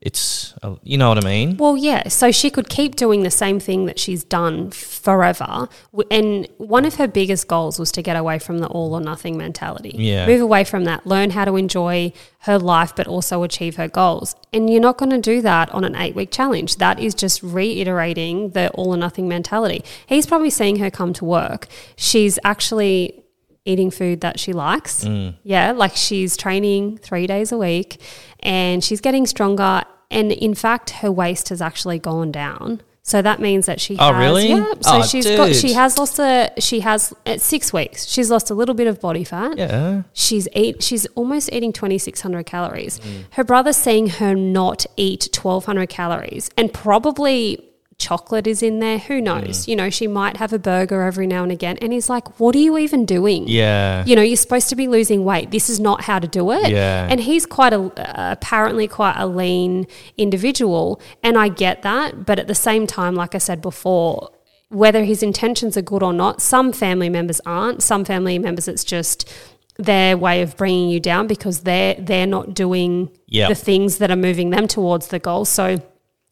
it's, uh, you know what I mean? Well, yeah. So she could keep doing the same thing that she's done forever. And one of her biggest goals was to get away from the all or nothing mentality. Yeah. Move away from that, learn how to enjoy her life, but also achieve her goals. And you're not going to do that on an eight week challenge. That is just reiterating the all or nothing mentality. He's probably seeing her come to work. She's actually eating food that she likes. Mm. Yeah, like she's training three days a week and she's getting stronger. And in fact, her waist has actually gone down. So that means that she Oh, has, really? Yeah. So Oh, she's got, she has lost a, she has, at six weeks, she's lost a little bit of body fat. Yeah. She's eat, she's almost eating 2,600 calories. Mm. Her brother's seeing her not eat 1,200 calories and probably chocolate is in there. Who knows? Mm. You know, she might have a burger every now and again. And he's like, what are you even doing? Yeah. You know, you're supposed to be losing weight. This is not how to do it. Yeah. And he's quite a, uh, apparently quite a lean individual. And I get that. But at the same time, like I said before, whether his intentions are good or not, some family members aren't. Some family members, it's just their way of bringing you down because they're they're not doing Yep. the things that are moving them towards the goal. So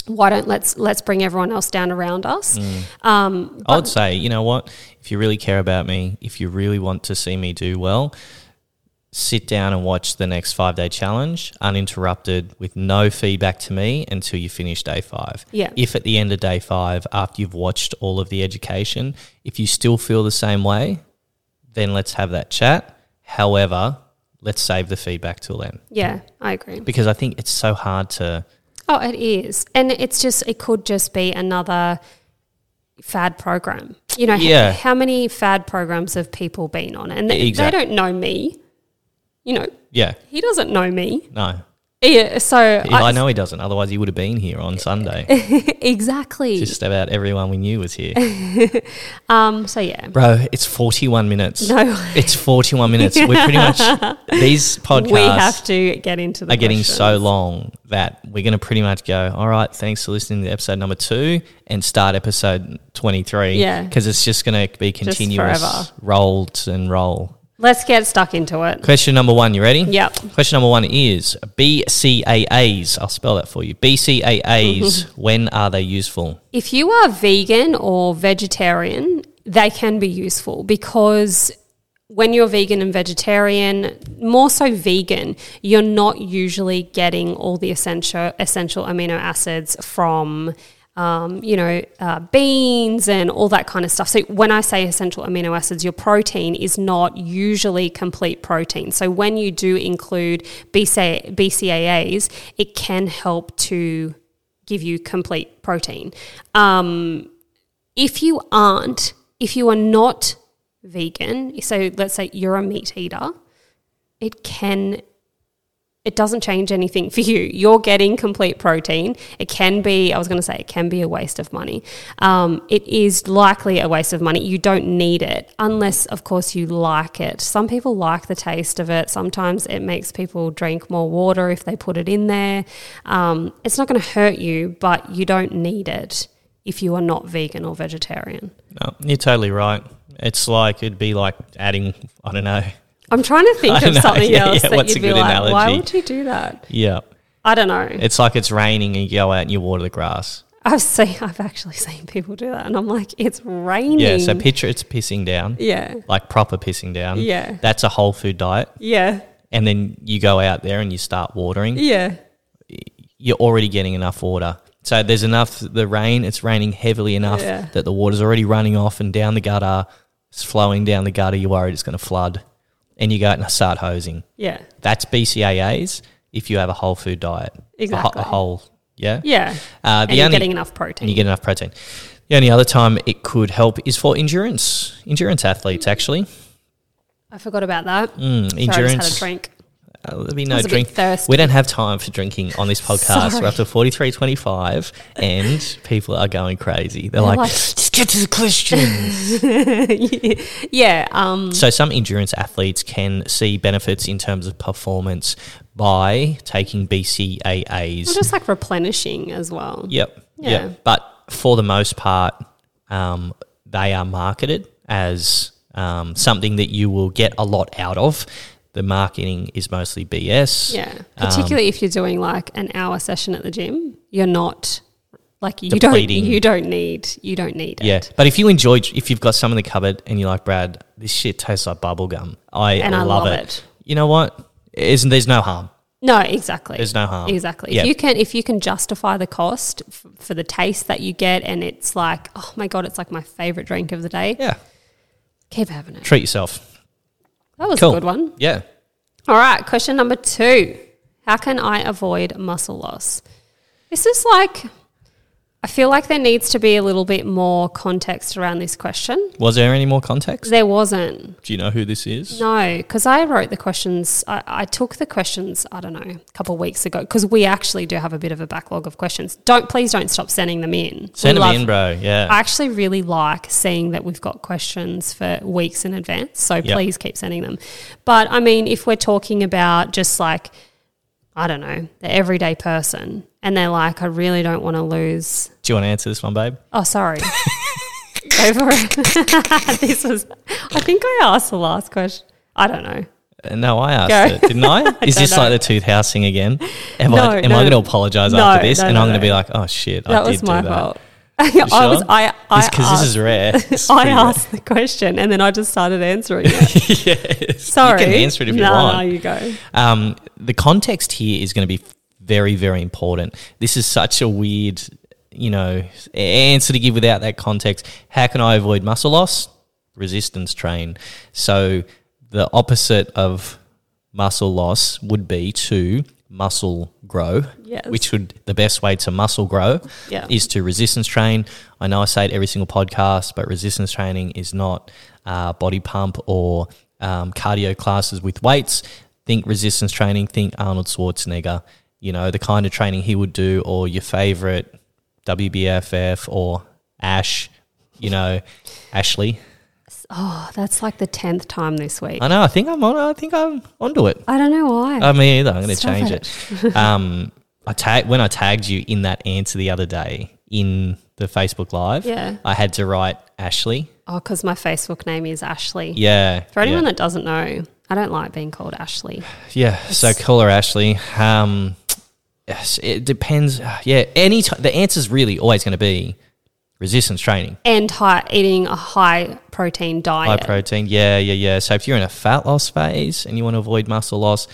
why don't let's let's bring everyone else down around us? Um, I would say, you know what? If you really care about me, if you really want to see me do well, sit down and watch the next five day challenge uninterrupted with no feedback to me until you finish day five. Yeah. If at the end of day five, after you've watched all of the education, if you still feel the same way, then let's have that chat. However, let's save the feedback till then yeah, I agree. because I think it's so hard to. Oh, it is. And it's just, it could just be another fad program. You know, Yeah. how many fad programs have people been on? And they, Exact- they don't know me. You know, Yeah, he doesn't know me. no. Yeah, so I, know he doesn't. Otherwise, he would have been here on Sunday. *laughs* exactly. Just about everyone we knew was here. *laughs* um, so yeah. Bro, it's 41 minutes. No. *laughs* It's 41 minutes. We're pretty much, these podcasts We have to get into the are getting questions. so long that we're going to pretty much go, all right, thanks for listening to episode number two and start episode 23. Yeah. Because it's just going to be continuous rolled and roll. Let's get stuck into it. Question number one, you ready? Yep. Question number one is BCAAs. I'll spell that for you. BCAAs, *laughs* when are they useful? If you are vegan or vegetarian, they can be useful because when you're vegan and vegetarian, more so vegan, you're not usually getting all the essential essential amino acids from um, you know, uh, beans and all that kind of stuff. So when I say essential amino acids, your protein is not usually complete protein. So when you do include BCA, BCAAs, it can help to give you complete protein. Um, if you aren't, if you are not vegan, so let's say you're a meat eater, it can it doesn't change anything for you. You're getting complete protein. It can be, I was going to say, it can be a waste of money. Um, it is likely a waste of money. You don't need it unless, of course, you like it. Some people like the taste of it. Sometimes it makes people drink more water if they put it in there. Um, it's not going to hurt you, but you don't need it if you are not vegan or vegetarian. No, you're totally right. It's like, it'd be like adding, I don't know. I'm trying to think *laughs* of know, something yeah, else yeah, that what's you'd a be good like, why would you do that? Yeah. I don't know. It's like it's raining and you go out and you water the grass. I've seen, I've actually seen people do that, and I'm like, it's raining. Yeah, so picture it's pissing down, yeah, like proper pissing down. Yeah. That's a whole food diet. yeah, And then you go out there and you start watering. yeah, You're already getting enough water. So there's enough, the rain, it's raining heavily enough Yeah. that the water's already running off and down the gutter, it's flowing down the gutter. You're worried it's going to flood. And you go out and start hosing. yeah. That's BCAAs if you have a whole food diet. Exactly. A, whole Yeah. Yeah. Uh, and you're only- getting enough protein. you get enough protein. The only other time it could help is for endurance endurance athletes. Actually, I forgot about that. mm, Sorry, I just had a endurance. drink. Uh, there'll be no was a bit drink. We don't have time for drinking on this podcast. Sorry. We're up to forty three twenty five, and people are going crazy. They're, like, like- just get to the questions. *laughs* Yeah. Um, so some endurance athletes can see benefits in terms of performance by taking BCAAs. well, just like replenishing as well. Yep. Yeah. Yeah. But for the most part, um, they are marketed as um, something that you will get a lot out of. The marketing is mostly BS. Yeah. Um, Particularly if you're doing like an hour session at the gym, you're not like you Depleting. don't you don't need you don't need Yeah. it. But if you enjoy, if you've got some in the cupboard and you're like, Brad, this shit tastes like bubble gum. I And I love, love it. it. You know what? Isn't there's no harm. No, exactly. There's no harm. Exactly. Yeah. If you can, if you can justify the cost f- for the taste that you get, and it's like, oh my god, it's like my favorite drink of the day. Yeah. Keep having it. Treat yourself. That was Cool. a good one. Yeah. All right, question number two: How can I avoid muscle loss? This is like, I feel like there needs to be a little bit more context around this question. Was there any more context? There wasn't. Do you know who this is? No, because I wrote the questions. I, I took the questions. I don't know, a couple of weeks ago, because we actually do have a bit of a backlog of questions. Don't please don't stop sending them in. Send We them love- in, bro. Yeah. I actually really like seeing that we've got questions for weeks in advance. So Yep. please keep sending them. But I mean, if we're talking about just like, I don't know, the everyday person, and they're like, I really don't want to lose. Do you want to answer this one, babe? Oh, sorry. *laughs* Go for it. *laughs* this was, I think I asked the last question. I don't know. Uh, No, I asked Go. it, didn't I? *laughs* Is don't this know. like the tooth house thing again? Am No, I, am no. I going to apologize No, after this? no, and no, I'm going to no. be like, oh shit, That I was did my do that. fault. I was. I, I, Because this asked- is rare. It's I pretty rare. asked the question and then I just started answering it. yes. Sorry. You can answer it if you want. No, you go. Um, the context here is going to be very, very important. This is such a weird, you know, answer to give without that context. How can I avoid muscle loss? Resistance train. So the opposite of muscle loss would be to muscle grow. Yes. Which would the best way to muscle grow Yeah. is to resistance train. I know I say it every single podcast, but resistance training is not uh, body pump or um, cardio classes with weights. Think resistance training. Think Arnold Schwarzenegger. You know the kind of training he would do, or your favorite WBFF or Ash. You know, Ashley. Oh, that's like the tenth time this week. I know. I think I'm on. I think I'm onto it. I don't know why. I mean, either. I'm going to change it. it. um, I tag when I tagged you in that answer the other day in the Facebook Live. Yeah. I had to write Ashley. oh, because my Facebook name is Ashley. Yeah. For anyone yeah. that doesn't know, I don't like being called Ashley. yeah. So call her Ashley. Um, yes, it depends. *sighs* Yeah. Any t- the answer's really always going to be resistance training, And high, eating a high protein diet. high protein. Yeah, yeah, yeah. So if you're in a fat loss phase and you want to avoid muscle loss.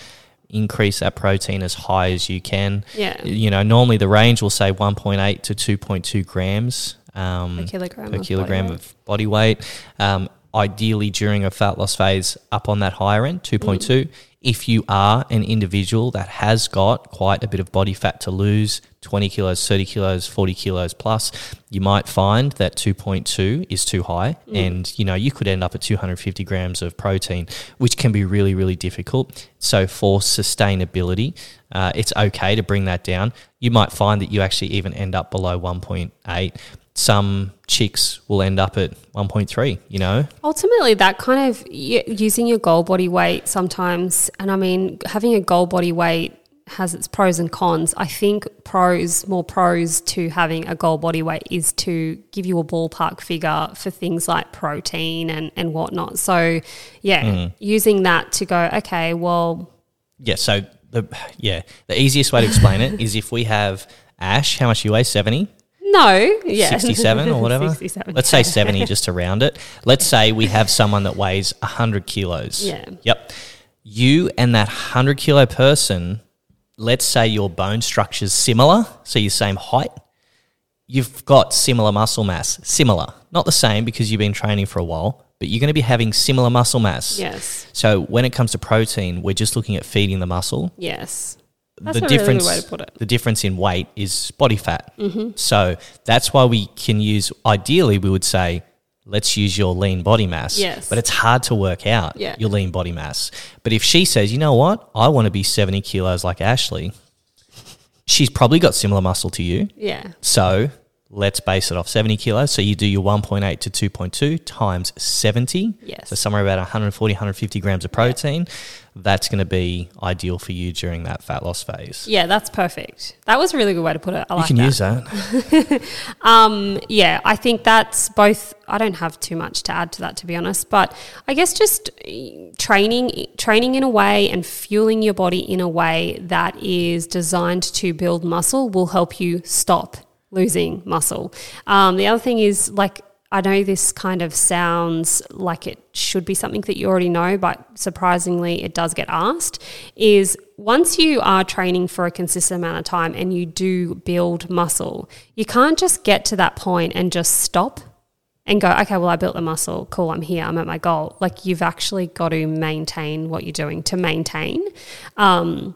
Increase that protein as high as you can. Yeah. You know, normally the range will say 1.8 to 2.2 grams um, Per kilogram per of kilogram body of body weight. Um, ideally, during a fat loss phase, up on that higher end, 2.2. If you are an individual that has got quite a bit of body fat to lose, 20 kilos, 30 kilos, 40 kilos plus, you might find that 2.2 is too high. And, you know, you could end up at 250 grams of protein, which can be really, really difficult. So, for sustainability, uh, it's okay to bring that down. You might find that you actually even end up below 1.8 some chicks will end up at 1.3 you know Ultimately, that kind of using your goal body weight sometimes, and I mean, having a goal body weight has its pros and cons. I think pros, more pros to having a goal body weight is to give you a ballpark figure for things like protein and, and whatnot. So, yeah, mm. using that to go, okay, well, yeah so the yeah the easiest way to explain it is if we have ash how much do you weigh 70 no, yeah. 67 or *laughs* whatever 67. let's say 70 just to round it let's say we have someone that weighs 100 kilos Yeah. yep you and that 100 kilo person let's say your bone structure's similar so you're same height you've got similar muscle mass similar not the same because you've been training for a while but you're going to be having similar muscle mass Yes. so when it comes to protein we're just looking at feeding the muscle Yes. That's the a really difference way to put it. the difference in weight is body fat. Mm-hmm. So that's why we can use ideally we would say let's use your lean body mass. Yes. But it's hard to work out Yeah. your lean body mass. But if she says, you know what, I want to be 70 kilos like Ashley, she's probably got similar muscle to you. Yeah. So let's base it off 70 kilos. So you do your 1.8 to 2.2 times 70. Yes. So somewhere about 140, 150 grams of protein. That's going to be ideal for you during that fat loss phase. Yeah, that's perfect. That was a really good way to put it. I you like can that. use that. *laughs* Um, yeah, I think that's both. I don't have too much to add to that, to be honest. But I guess just eh, training, training in a way, and fueling your body in a way that is designed to build muscle will help you stop losing muscle. Um, the other thing is like. I know this kind of sounds like it should be something that you already know, but surprisingly, it does get asked. Is once you are training for a consistent amount of time and you do build muscle, you can't just get to that point and just stop and go, okay, well, I built the muscle. Cool, I'm here. I'm at my goal. Like you've actually got to maintain what you're doing to maintain. Um,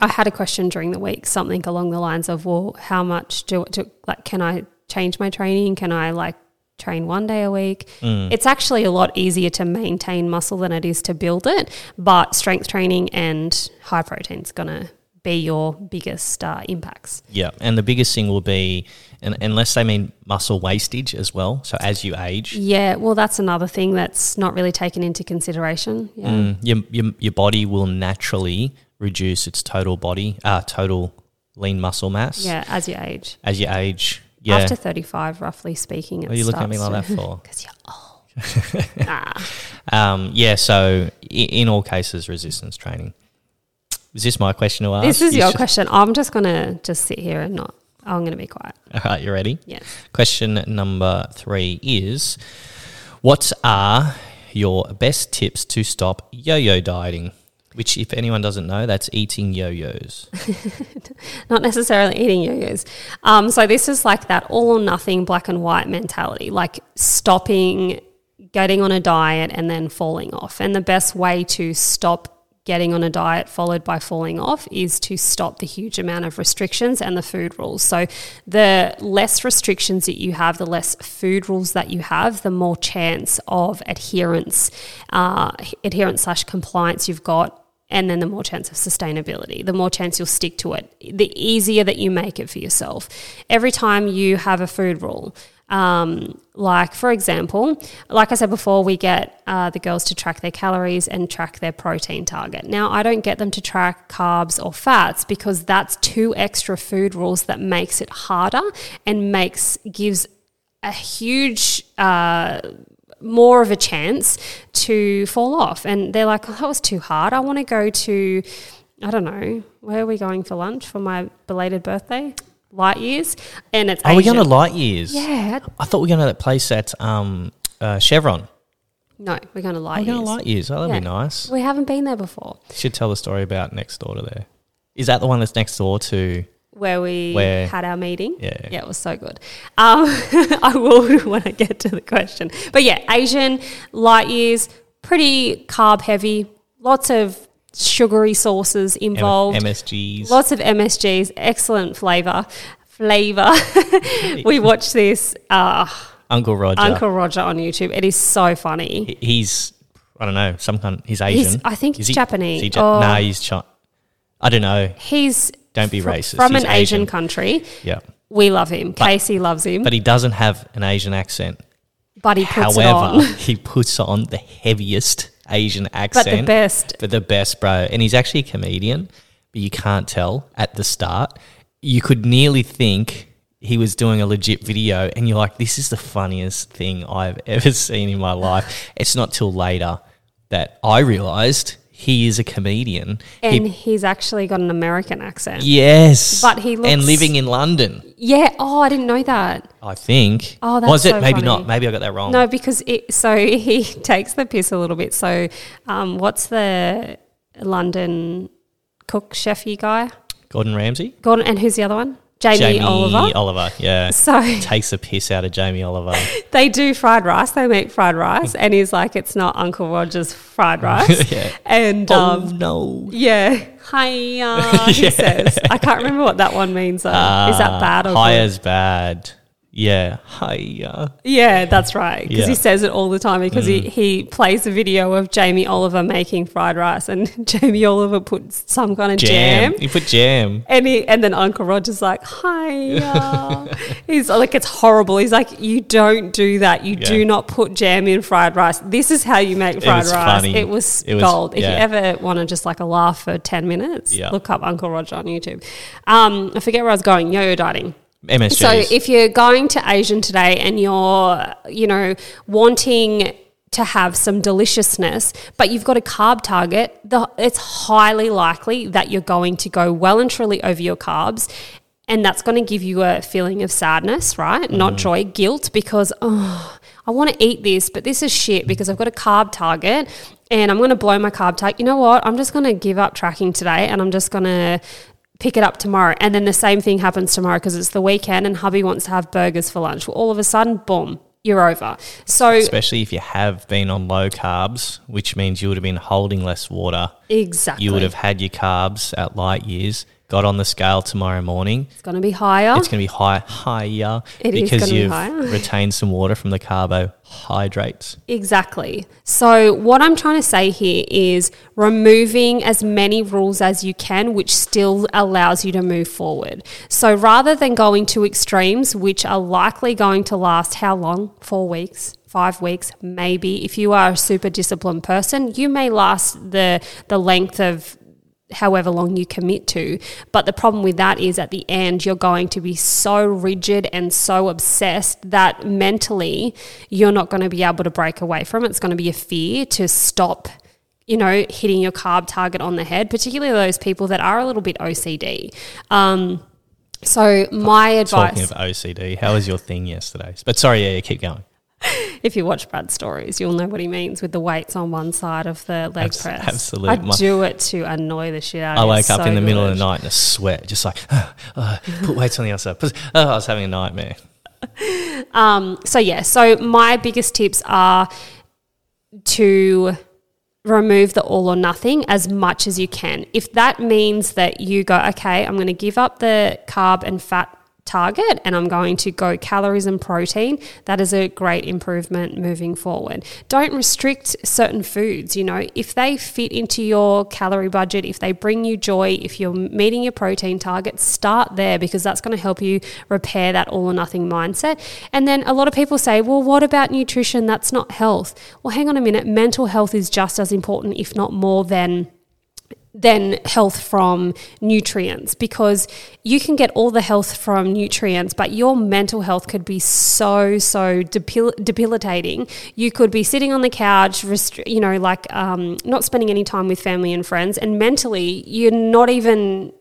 I had a question during the week, something along the lines of, well, how much do, do like can I change my training? Can I like train one day a week? It's actually a lot easier to maintain muscle than it is to build it, but strength training and high protein is going to be your biggest uh, impacts. Yeah, and the biggest thing will be, and unless they mean muscle wastage as well. So as you age, Yeah, well, that's another thing that's not really taken into consideration. Yeah. mm, your, your your body will naturally reduce its total body, uh, total lean muscle mass Yeah, as you age. as you age. Yeah, After 35, roughly speaking. what are you looking at me like that for? *laughs* Because you're old. *laughs* Um, yeah, so i- in all cases, resistance training. Is this my question to ask? This is You your should- question. I'm just going to just sit here and not, I'm going to be quiet. All right, you ready? Yes. Question number three is What are your best tips to stop yo yo dieting? Which, if anyone doesn't know, that's eating yo yos. *laughs* not necessarily eating yo-yos. Um, so this is like that all or nothing black and white mentality, like stopping, getting on a diet and then falling off. And the best way to stop getting on a diet followed by falling off is to stop the huge amount of restrictions and the food rules. So the less restrictions that you have, the less food rules that you have, the more chance of adherence, uh, adherence slash compliance you've got and then the more chance of sustainability, the more chance you'll stick to it, the easier that you make it for yourself. Every time you have a food rule, um, like for example, like I said before, we get uh, the girls to track their calories and track their protein target. Now, I don't get them to track carbs or fats because that's two extra food rules that makes it harder and makes gives a huge uh, more of a chance to fall off. And they're like, oh, that was too hard. I want to go to, I don't know, where are we going for lunch for my belated birthday? Light years. And it's we're Asian. going to light years. Yeah. I thought we were going to that place at um, uh, Chevron. No, we're going to light We're going years. to light years. Oh, that'd be nice. We haven't been there before. Should tell the story about next door to there. Is that the one that's next door to? Where we Where- had our meeting. Yeah. Yeah, it was so good. Um, *laughs* I will *laughs* when I get to the question. But yeah, Asian, light years, pretty carb heavy, lots of sugary sauces M- involved. MSGs. Lots of MSGs, excellent flavor. Flavor. *laughs* we watched this uh, Uncle Roger. Uncle Roger on YouTube. It is so funny. He's, I don't know, some kind. He's Asian. I think he's Japanese. Is he Ja- Oh. Nah, he's Chi- I don't know. He's Don't be fr- racist. from He's an Asian Asian. country. Yeah. We love him. Casey loves him, But but, he doesn't have an Asian accent. But he puts it However, *laughs* he puts on the heaviest Asian accent. But the best. But the best, bro. And he's actually a comedian, but you can't tell at the start. You could nearly think he was doing a legit video, and you're like, this is the funniest thing I've *laughs* ever seen in my life. It's not till later that I realized he is a comedian. And He, he's actually got an American accent. yes. But he And living in London, Yeah. Oh, I didn't know that. I think. Oh, that's Was it? so Maybe funny. not. Maybe I got that wrong. No, because it, so *laughs* he takes the piss a little bit. So, um, what's the London cook chefy guy? Gordon Ramsay? Gordon, and who's the other one? Jamie, Oliver. Oliver, yeah. *laughs* So Takes a piss out of Jamie Oliver. *laughs* they do fried rice. They make fried rice, and he's like, "It's not Uncle Roger's fried *laughs* rice." Yeah. And oh um, no. yeah, hiya. He says, "I can't remember what that one means. Though. Is that bad or good? bad. Yeah. Hiya. Yeah, that's right. Because Yeah. Mm. he says it all the time because he, he plays a video of Jamie Oliver making fried rice and *laughs* Jamie Oliver puts some kind of Jam. jam. You put jam. and, he, and then Uncle Roger's like, hi. *laughs* He's like, it's horrible. He's like, you don't do that. You Yeah. do not put jam in fried rice. This is how you make fried was rice. funny. It was It was- gold. If yeah. you ever want to just like a laugh for 10 minutes, Yeah. look up Uncle Roger on YouTube. Um, I forget where I was going. Yo-yo dieting. MSGs. So if you're going to Asian today and you're, you know, wanting to have some deliciousness, but you've got a carb target, the, it's highly likely that you're going to go well and truly over your carbs. And that's going to give you a feeling of sadness, right? Mm-hmm. Not joy, guilt, because, oh, I want to eat this, but this is shit because I've got a carb target and I'm going to blow my carb target. You know what? I'm just going to give up tracking today and I'm just going to pick it up tomorrow. And then the same thing happens tomorrow because it's the weekend and hubby wants to have burgers for lunch. Well, all of a sudden, boom, you're over. So, especially if you have been on low carbs, which means you would have been holding less water. exactly. You would have had your carbs at light years, got on the scale tomorrow morning. It's going to be higher. It's going to be high, higher It is because be you've higher. *laughs* retained some water from the carbohydrates. Exactly. So, what I'm trying to say here is removing as many rules as you can, which still allows you to move forward. So, rather than going to extremes, which are likely going to last how long? Four weeks. Five weeks, maybe. If you are a super disciplined person, you may last the the length of however long you commit to. But the problem with that is at the end, you're going to be so rigid and so obsessed that mentally you're not going to be able to break away from it. It's going to be a fear to stop. You know, hitting your carb target on the head, particularly those people that are a little bit OCD. Um, so, my advice Talking of OCD, how was your thing yesterday? But sorry, yeah, yeah keep going. *laughs* if you watch Brad's stories, you'll know what he means with the weights on one side of the leg Abs- press. Absolutely. I My- do it to annoy the shit out I of me. wake up so in the middle of the night in a sweat, just like, uh, put weights on the outside. Put- Oh, I was having a nightmare. *laughs* Um, so yeah, so my biggest tips are to remove the all or nothing as much as you can. If that means that you go, okay, I'm going to give up the carb and fat target and I'm going to go calories and protein, that is a great improvement moving forward. Don't restrict certain foods, you know, if they fit into your calorie budget, if they bring you joy, if you're meeting your protein target, start there because that's going to help you repair that all or nothing mindset. And then a lot of people say, well, what about nutrition? That's not health. Well, hang on a minute. Mental health is just as important, if not more than than health from nutrients because you can get all the health from nutrients, but your mental health could be so, so debil- debilitating. You could be sitting on the couch, restri- you know, like um, not spending any time with family and friends, and mentally, you're not even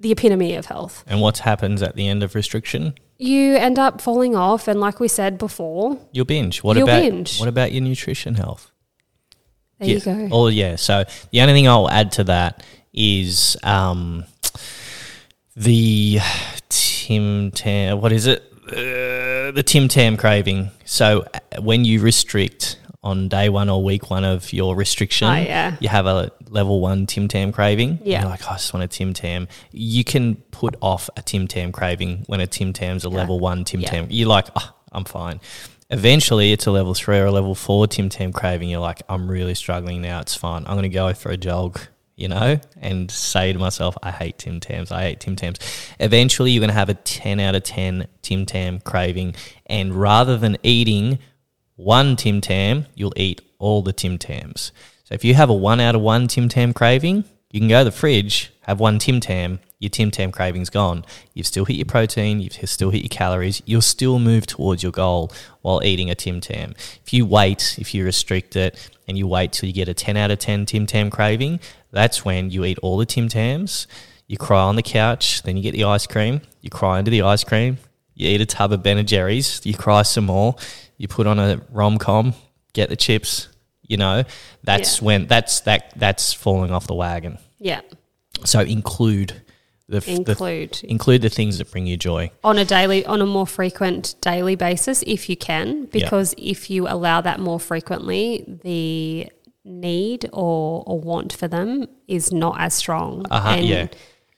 the epitome of health. And what happens at the end of restriction? You end up falling off, and like we said before, You'll binge. What You'll about binge. what about your nutrition health? There yeah. you go. Oh yeah. So the only thing I'll add to that is um, the Tim Tam. What is it? Uh, the Tim Tam craving. So uh, when you restrict on day one or week one of your restriction, Oh, yeah. you have a level one Tim Tam craving. Yeah. You're like, "Oh, I just want a Tim Tam. You can put off a Tim Tam craving when a Tim Tam's a level one Tim Yeah. Tam. You're like, oh, I'm fine. Eventually, it's a level three or a level four Tim Tam craving. You're like, I'm really struggling now. It's fine. I'm going to go for a jog, you know, and say to myself, I hate Tim Tams. I hate Tim Tams. Eventually, you're going to have a 10 out of 10 Tim Tam craving. And rather than eating one Tim Tam, you'll eat all the Tim Tams. So if you have a one out of one Tim Tam craving, you can go to the fridge, have one Tim Tam, your Tim Tam craving's gone. You've still hit your protein, you've still hit your calories, you'll still move towards your goal while eating a Tim Tam. If you wait, if you restrict it, and you wait till you get a 10 out of 10 Tim Tam craving, that's when you eat all the Tim Tams, you cry on the couch, then you get the ice cream, you cry into the ice cream, you eat a tub of Ben and Jerry's, you cry some more, you put on a rom com, get the chips. You know, that's Yeah. when that's that that's falling off the wagon. Yeah. So include The, f- the- Include include the things that bring you joy. on a daily on a more frequent daily basis if you can because if you allow that more frequently the need or, or want for them is not as strong Uh-huh, and yeah.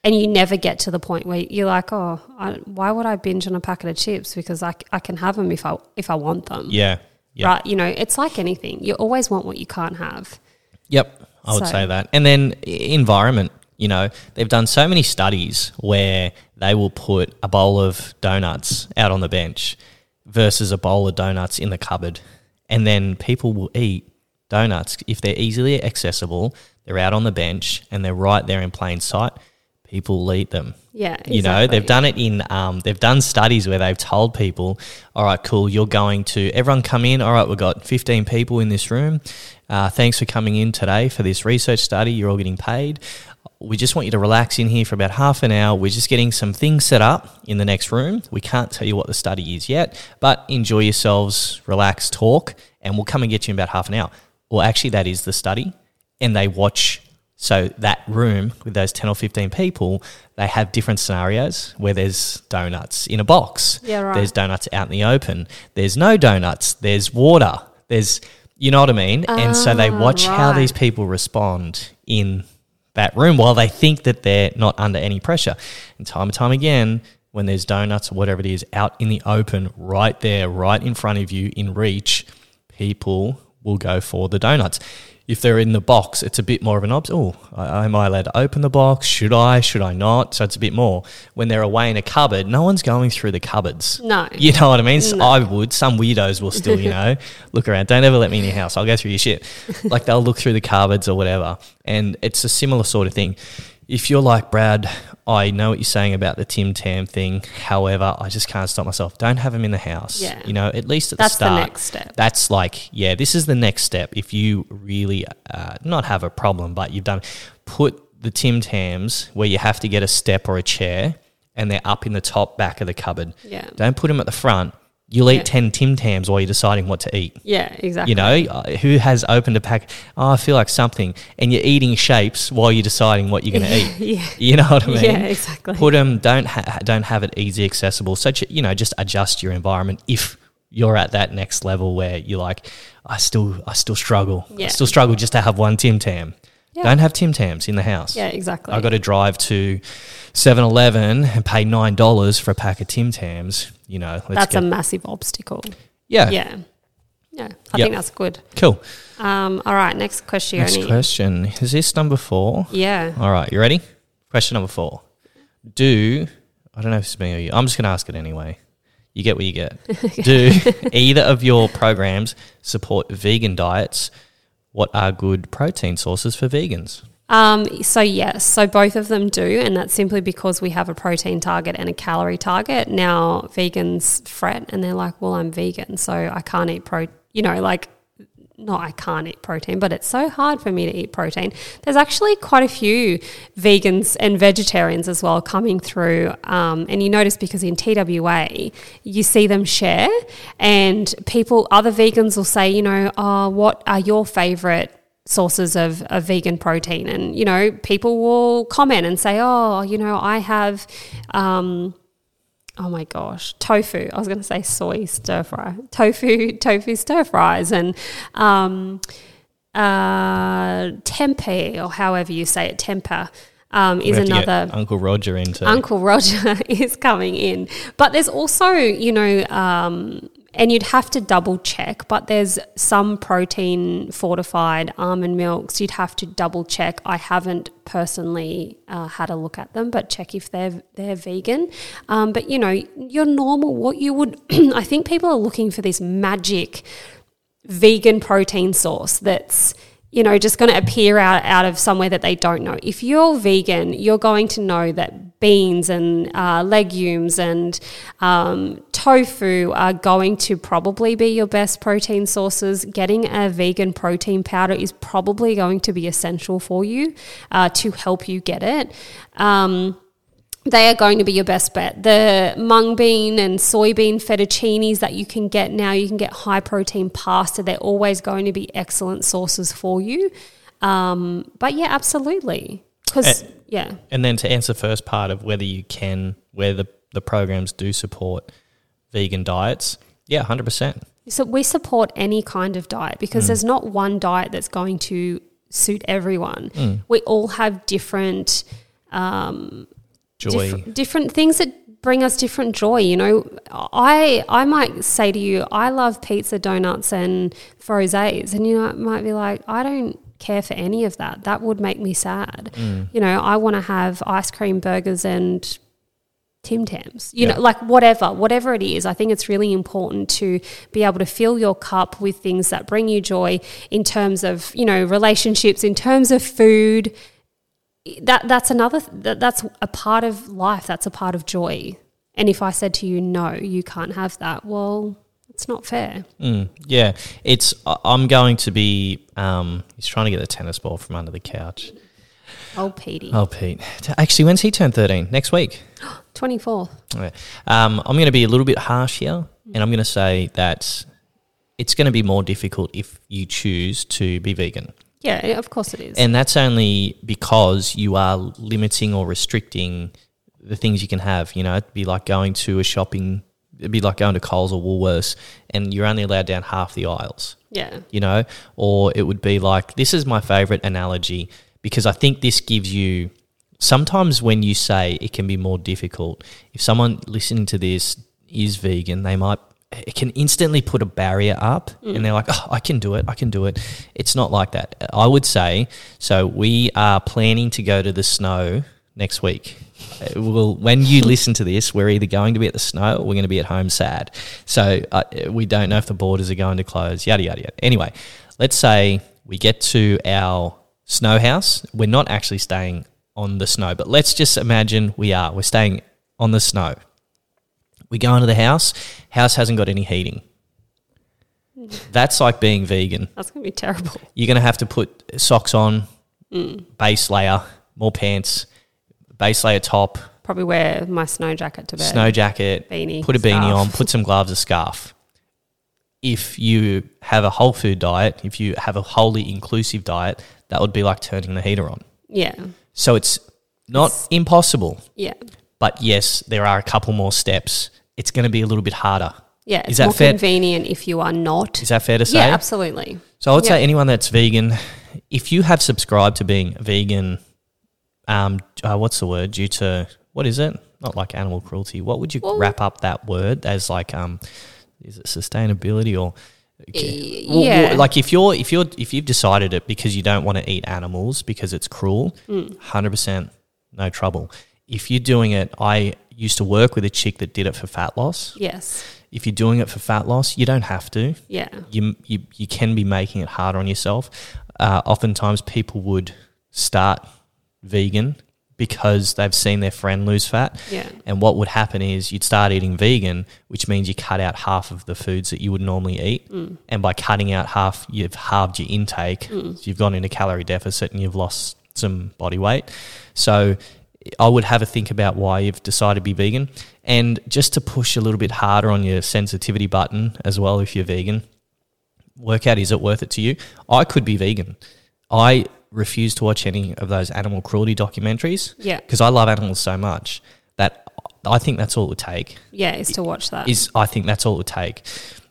and you never get to the point where you're like oh I, why would I binge on a packet of chips because I, I can have them if I if I want them Yeah. Yeah. right you know it's like anything you always want what you can't have Yep, I would So- say that. And then environment, you know, they've done so many studies where they will put a bowl of donuts out on the bench versus a bowl of donuts in the cupboard. And then people will eat donuts if they're easily accessible, they're out on the bench and they're right there in plain sight. People will eat them. yeah You know, they've done it in, um, they've done studies where they've told people, all right, cool, you're going to, everyone come in. All right, we've got 15 people in this room. Uh, thanks for coming in today for this research study. You're all getting paid. We just want you to relax in here for about half an hour. We're just getting some things set up in the next room. We can't tell you what the study is yet, but enjoy yourselves, relax, talk, and we'll come and get you in about half an hour. Well, actually, that is the study. And they watch so that room with those 10 or 15 people, they have different scenarios where there's donuts in a box. Yeah, right. There's donuts out in the open. There's no donuts. There's water. There's, you know what I mean? and so they Ah, watch how these people respond in that room while they think that they're not under any pressure. And time and time again, when there's donuts or whatever it is out in the open, right there, right in front of you, in reach, people will go for the donuts. If they're in the box, it's a bit more of an obs. Oh, I- am I allowed to open the box? Should I? Should I not? So it's a bit more. When they're away in a cupboard, no one's going through the cupboards. No. *laughs* You know what I mean? So I would. Some weirdos will still, you know, *laughs* look around. Don't ever let me in your house. I'll go through your shit. Like they'll look through the cupboards or whatever. And it's a similar sort of thing. If you're like Brad, I know what you're saying about the Tim Tam thing. However, I just can't stop myself. Don't have them in the house. Yeah. You know, at least at That's the the start. next step. That's like, yeah, this is the next step. If you really uh, not have a problem, but you've done, put the Tim Tams where you have to get a step or a chair, and they're up in the top back of the cupboard. Yeah. Don't put them at the front. You'll eat Yeah. 10 Tim Tams while you're deciding what to eat. yeah exactly You know, uh, who has opened a pack? Oh, I feel like something. And you're eating shapes while you're deciding what you're going to eat. *laughs* yeah You know what I mean? Yeah, exactly. Put them, don't, ha- don't have it easy accessible. Such, you know, just adjust your environment if you're at that next level where you're like, I still, I still struggle. I Yeah. still struggle just to have one Tim Tam. Yeah. Don't have Tim Tams in the house. yeah exactly I got to drive to 7-Eleven and pay nine dollars for a pack of Tim Tams. You know, that's a massive obstacle yeah, yeah yeah I Yep. think that's good cool. Um, all right, next question. Next question is this number four. Yeah. All right, you ready? Question number four. Do I don't know if is me or you. I'm just going to ask it anyway. You get what you get. *laughs* Do either of your programs support vegan diets? What are good protein sources for vegans? Um, so yes, so both of them do, and that's simply because we have a protein target and a calorie target. Now vegans fret and they're like, "Well, I'm vegan, so I can't eat pro." You know, like not I can't eat protein, but it's so hard for me to eat protein. There's actually quite a few vegans and vegetarians as well coming through. Um, and you notice because in TWA, you see them share, and people, other vegans will say, you know, oh, what are your favorite sources of, of vegan protein? And, you know, people will comment and say, oh, you know, I have. Um, oh my gosh, tofu. I was going to say soy stir fry. Tofu, *laughs* tofu stir fries, and um, uh, tempeh, or however you say it, tempeh, um, is have to get another. Uncle Roger into Uncle Roger *laughs* is coming in. But there's also, you know, um, and you'd have to double check, but there's some protein fortified almond milks. You'd have to double check. I haven't personally uh, had a look at them, but check if they're they're vegan. Um, but you know, your normal what you would. *clears throat* I think people are looking for this magic vegan protein source that's you know just going to appear out, out of somewhere that they don't know if you're vegan you're going to know that beans and uh, legumes and um, tofu are going to probably be your best protein sources getting a vegan protein powder is probably going to be essential for you uh, to help you get it um, they are going to be your best bet. The mung bean and soybean fettuccinis that you can get now, you can get high protein pasta. They're always going to be excellent sources for you. Um, but yeah, absolutely. Because yeah, And then to answer the first part of whether you can, where the, the programs do support vegan diets, yeah, 100%. so we support any kind of diet because Mm. there's not one diet that's going to suit everyone. Mm. We all have different um, Joy. diff- different things that bring us different joy. You know, I I might say to you, I love pizza, donuts, and frosés, and you know, might be like, I don't care for any of that. That would make me sad. Mm. You know, I want to have ice cream, burgers, and Tim Tams. You Yeah. know, like whatever, whatever it is. I think it's really important to be able to fill your cup with things that bring you joy in terms of you know relationships, in terms of food that that's another that, that's a part of life that's a part of joy and if i said to you no you can't have that well it's not fair Mm, yeah, it's. I'm going to be. Um, he's trying to get the tennis ball from under the couch. oh petey Oh, Pete. Actually, when's he turn 13? Next week. *gasps* 24th Okay. Um, I'm going to be a little bit harsh here, and I'm going to say that it's going to be more difficult if you choose to be vegan. yeah of course it is And that's only because you are limiting or restricting the things you can have. You know, it'd be like going to a shopping, it'd be like going to Coles or Woolworths, and you're only allowed down half the aisles yeah you know, or it would be like this is my favorite analogy because I think this gives you sometimes when you say it can be more difficult, if someone listening to this is vegan, they might it can instantly put a barrier up and mm. they're like, oh, I can do it, I can do it. It's not like that. I would say so. We are planning to go to the snow next week. Uh, Well, when you listen to this, we're either going to be at the snow or we're going to be at home sad. So uh, we don't know if the borders are going to close, yada, yada, yada. Anyway, let's say we get to our snow house. We're not actually staying on the snow, but let's just imagine we are. We're staying on the snow. We go into the house, house hasn't got any heating. *laughs* That's like being vegan. that's gonna be terrible You're going to have to put socks on, base layer, more pants, base layer top, probably wear my snow jacket to bed snow jacket, Beanie, put a beanie on, put some gloves, a scarf. If you have a whole food diet, if you have a wholly inclusive diet, that would be like turning the heater on. yeah So it's not impossible, yeah but yes, there are a couple more steps. It's going to be a little bit harder. yeah Is it's that more fair? convenient if you are not Is that fair to say? yeah absolutely So I would say anyone that's vegan, if you have subscribed to being vegan, um, uh, what's the word? Due to what is it? Not like animal cruelty. What would you Well- wrap up that word as? Like, um, is it sustainability or? Y- Well, well, yeah. like if you're if you're if you've decided it because you don't want to eat animals because it's cruel, Mm. hundred percent no trouble. If you're doing it, I used to work with a chick that did it for fat loss. yes If you're doing it for fat loss, you don't have to yeah you, you you can be making it harder on yourself. Uh, oftentimes, people would start vegan because they've seen their friend lose fat. Yeah. And what would happen is you'd start eating vegan, which means you cut out half of the foods that you would normally eat. Mm. And by cutting out half, you've halved your intake. So you've gone into calorie deficit and you've lost some body weight. So I would have a think about why you've decided to be vegan. And just to push a little bit harder on your sensitivity button as well, if you're vegan, work out is it worth it to you? I could be vegan. I refuse to watch any of those animal cruelty documentaries Yeah. because I love animals so much that I think that's all it would take. Yeah, is to watch that. Is I think that's all it would take.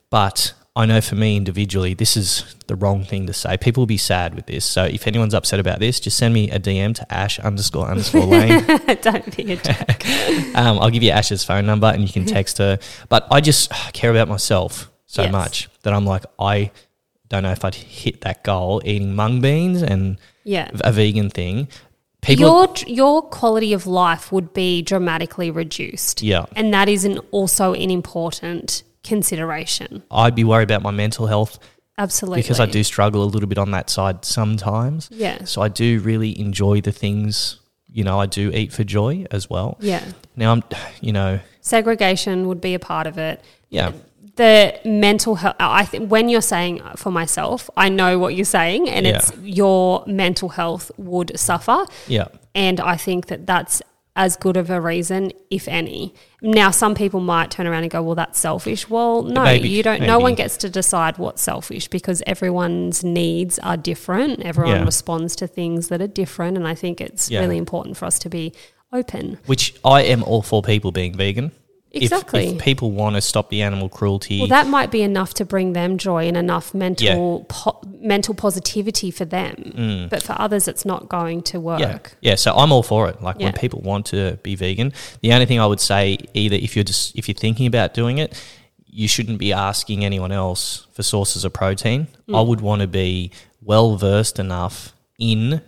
But I know for me individually, this is the wrong thing to say. People will be sad with this. So if anyone's upset about this, just send me a DM to Ash underscore underscore Lane. *laughs* Don't be a jerk. *laughs* um, I'll give you Ash's phone number and you can text her. But I just care about myself so Yes. much that I'm like, I don't know if I'd hit that goal eating mung beans and Yeah. a vegan thing. People, your your quality of life would be dramatically reduced. Yeah. And that is an, also an important consideration. I'd be worried about my mental health Absolutely. because I do struggle a little bit on that side sometimes. Yeah. So I do really enjoy the things, you know, I do eat for joy as well. Yeah. Now I'm, you know, Segregation would be a part of it. yeah, The mental health, I think when you're saying for myself, I know what you're saying, and Yeah. it's your mental health would suffer. yeah, And I think that that's as good of a reason, if any. Now, some people might turn around and go, "Well, that's selfish." Well, no, Maybe- you don't. No one gets to decide what's selfish because everyone's needs are different. Everyone Yeah. responds to things that are different, and I think it's Yeah. really important for us to be open. Which I am all for people being vegan. If- Exactly. If, people want to stop the animal cruelty, Well, that might be enough to bring them joy and enough mental po- mental positivity for them. But for others, it's not going to work. Mm. yeah, yeah. So I'm all for it. Like when people want to be vegan, the only thing I would say, either if you're just if you're thinking about doing it, you shouldn't be asking anyone else for sources of protein. I would want to be well versed enough in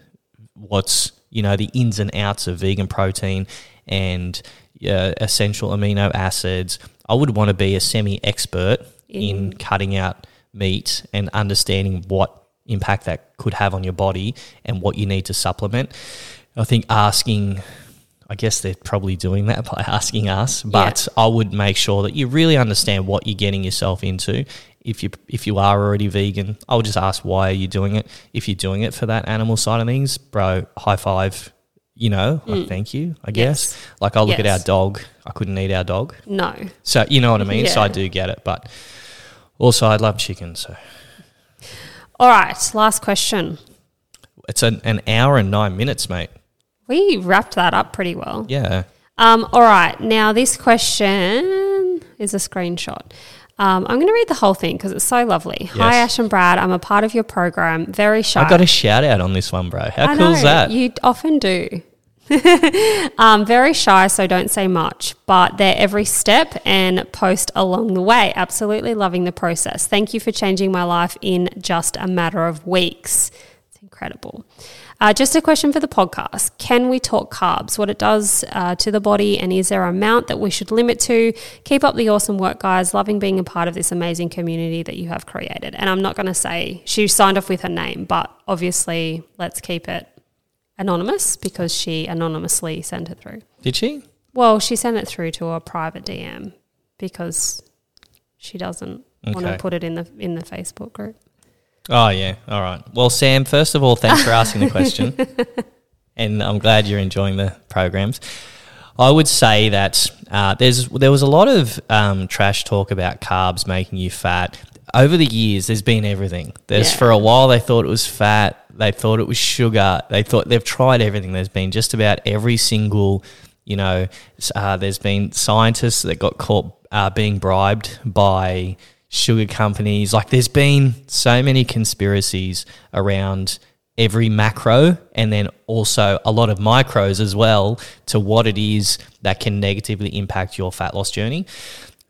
what's you know the ins and outs of vegan protein and uh, essential amino acids. I would want to be a semi expert in cutting out meat and understanding what impact that could have on your body and what you need to supplement. I think asking. I guess they're probably doing that *laughs* by asking us, but I would make sure that you really understand what you're getting yourself into. If you if you are already vegan, I would just ask why are you doing it. If you're doing it for that animal side of things, bro, high five. You know, like, thank you. I guess. Yes. Like I look at our dog, I couldn't eat our dog, No. so you know what I mean. So I do get it, but also I love chicken. So All right. Last question. it's an, an hour and nine minutes, mate. We wrapped that up pretty well. Yeah. Um, all right. Now, this question is a screenshot. Um, I'm going to read the whole thing because it's so lovely. Hi, Ash and Brad. I'm a part of your program. Very shy. I got a shout out on this one, bro. How I cool is that? You often do. *laughs* um, very shy, so don't say much, but they're every step and post along the way. Absolutely loving the process. Thank you for changing my life in just a matter of weeks. It's incredible. Uh, just a question for the podcast. Can we talk carbs, what it does uh, to the body, and is there an amount that we should limit to? Keep up the awesome work, guys. Loving being a part of this amazing community that you have created. And I'm not going to say she signed off with her name, but obviously, let's keep it anonymous because she anonymously sent it through. Did she? Well, she sent it through to a private DM because she doesn't want to put it in the in the Facebook group. Oh yeah. All right. Well, Sam, first of all, thanks for asking the question, *laughs* and I'm glad you're enjoying the programs. I would say that uh, there's there was a lot of um, trash talk about carbs making you fat over the years. There's been everything. There's Yeah. for a while they thought it was fat. They thought it was sugar. They thought they've tried everything. There's been just about every single. You know, uh, there's been scientists that got caught uh, being bribed by sugar companies. Like, there's been so many conspiracies around every macro and then also a lot of micros as well to what it is that can negatively impact your fat loss journey.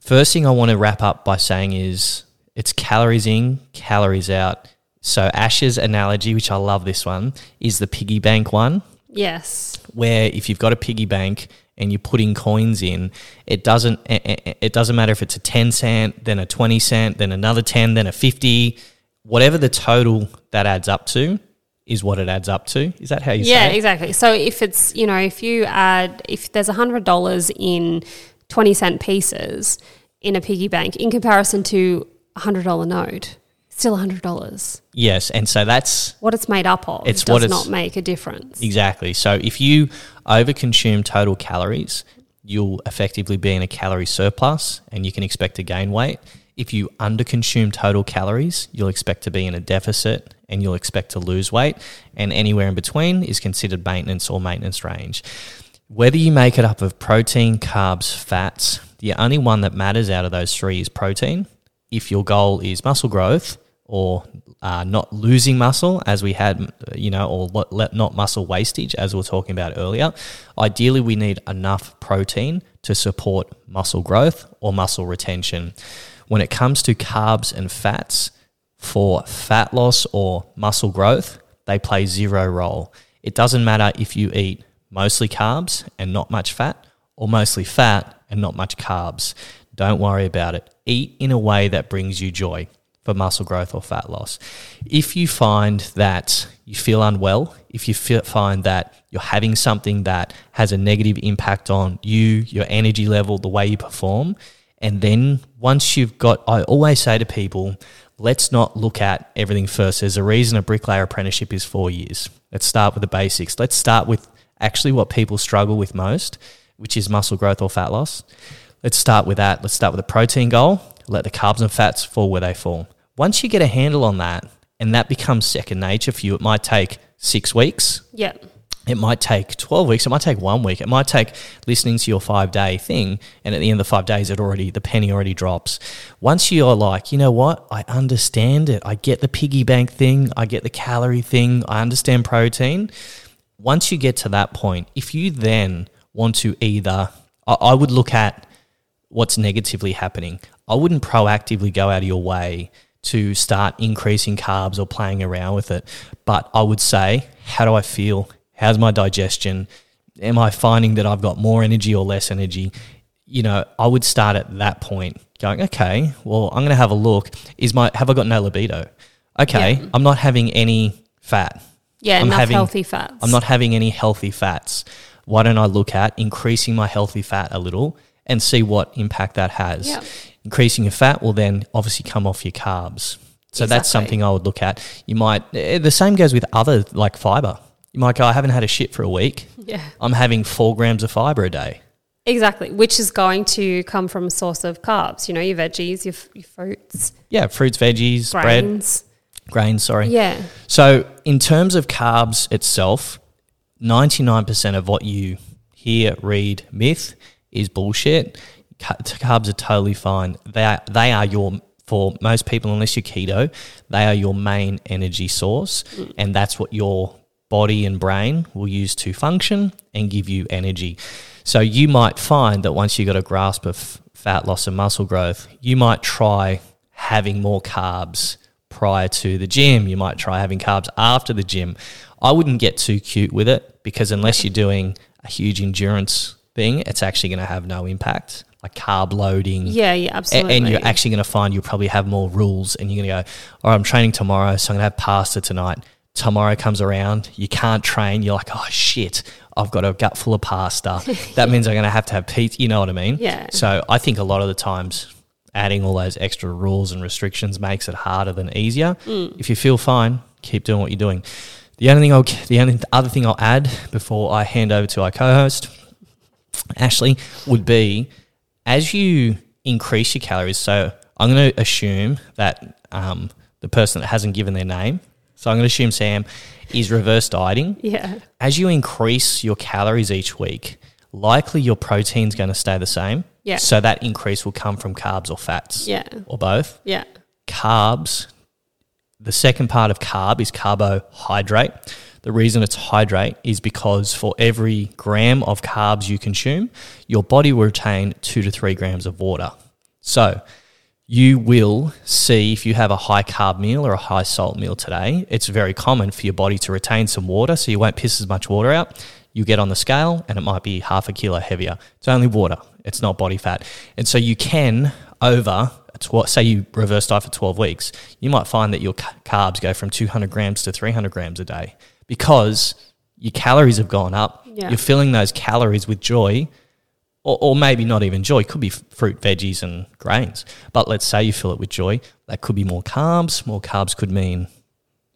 First thing I want to wrap up by saying is it's calories in, calories out. So Ash's analogy, which I love this one, is the piggy bank one Yes. where if you've got a piggy bank and you're putting coins in, it doesn't it doesn't matter if it's a 10 cent, then a 20 cent, then another 10, then a 50, whatever the total that adds up to is what it adds up to. Is that how you Yeah, say it? exactly. So if it's, you know, if you add, if there's $100 in 20 cent pieces in a piggy bank in comparison to a $100 note, still $100. Yes, and so that's What it's made up of It's does what it's- not make a difference. Exactly. So if you overconsume total calories, you'll effectively be in a calorie surplus and you can expect to gain weight. If you underconsume total calories, you'll expect to be in a deficit and you'll expect to lose weight. And anywhere in between is considered maintenance or maintenance range. Whether you make it up of protein, carbs, fats, the only one that matters out of those three is protein. If your goal is muscle growth or uh, not losing muscle, as we had, you know, or not muscle wastage, as we were talking about earlier, ideally we need enough protein to support muscle growth or muscle retention. When it comes to carbs and fats, for fat loss or muscle growth, they play zero role. It doesn't matter if you eat mostly carbs and not much fat, or mostly fat and not much carbs. Don't worry about it. Eat in a way that brings you joy for muscle growth or fat loss. If you find that you feel unwell, if you feel, find that you're having something that has a negative impact on you, your energy level, the way you perform, and then once you've got, I always say to people, let's not look at everything first. There's a reason a bricklayer apprenticeship is four years. Let's start with the basics. Let's start with actually what people struggle with most, which is muscle growth or fat loss. Let's start with that. Let's start with a protein goal. Let the carbs and fats fall where they fall. Once you get a handle on that and that becomes second nature for you, it might take six weeks, Yeah. it might take 12 weeks. It might take one week. It might take listening to your five day thing and at the end of the five days it already the penny already drops. Once you're like you know what? I understand it. I get the piggy bank thing. I get the calorie thing. I understand protein. Once you get to that point if you then want to either i, I would look at what's negatively happening. I wouldn't proactively go out of your way to start increasing carbs or playing around with it but i would say how do i feel how's my digestion am i finding that i've got more energy or less energy you know i would start at that point going okay well i'm going to have a look is my have i got no libido okay Yeah. i'm not having any fat Yeah, I'm enough having- healthy fats. I'm not having any healthy fats. Why don't I look at increasing my healthy fat a little and see what impact that has? Yeah. Increasing your fat will then obviously come off your carbs. So that's something I would look at. You might, eh, the same goes with other like fiber. You might go, I haven't had a shit for a week. Yeah. I'm having four grams of fiber a day. Exactly, which is going to come from a source of carbs, you know, your veggies, your, your fruits, Yeah, fruits, veggies, bread, grains. grains, sorry. Yeah. So, in terms of carbs itself, 99% of what you hear, read, myth is bullshit. Ca- Carbs are totally fine. They are, they are your, for most people, unless you're keto, they are your main energy source. And that's what your body and brain will use to function and give you energy. So, you might find that once you got a grasp of fat loss and muscle growth, you might try having more carbs prior to the gym. You might try having carbs after the gym. I wouldn't get too cute with it because unless you're doing a huge endurance thing, it's actually going to have no impact. Like carb loading. Yeah, yeah, A- absolutely. And you're actually going to find you'll probably have more rules and you're going to go, all right, I'm training tomorrow, so I'm going to have pasta tonight. Tomorrow comes around, you can't train. You're like, oh shit, I've got a gut full of pasta. *laughs* That means I'm going to have to have pizza. You know what I mean? Yeah. So I think a lot of the times adding all those extra rules and restrictions makes it harder than easier. Mm. If you feel fine, keep doing what you're doing. The only thing I'll, the only other thing I'll add before I hand over to our co-host, Ashley, would be as you increase your calories. So I'm going to assume that um, the person that hasn't given their name, so I'm going to assume Sam is reverse dieting *laughs* yeah. as you increase your calories each week, likely your protein's going to stay the same. Yeah. So that increase will come from carbs or fats. Yeah. Or both. Yeah. Carbs, the second part of carb is carbohydrate. The reason it's hydrate is because for every gram of carbs you consume, your body will retain two to three grams of water. So you will see if you have a high carb meal or a high salt meal today, it's very common for your body to retain some water so you won't piss as much water out. You get on the scale and it might be half a kilo heavier. It's only water, it's not body fat. And so you can, over, say you reverse diet for 12 weeks, you might find that your ca- carbs go from 200 grams to 300 grams a day because your calories have gone up. Yeah. You're filling those calories with joy or, or maybe not even joy. It could be fruit, veggies, and grains. But let's say you fill it with joy. That could be more carbs. More carbs could mean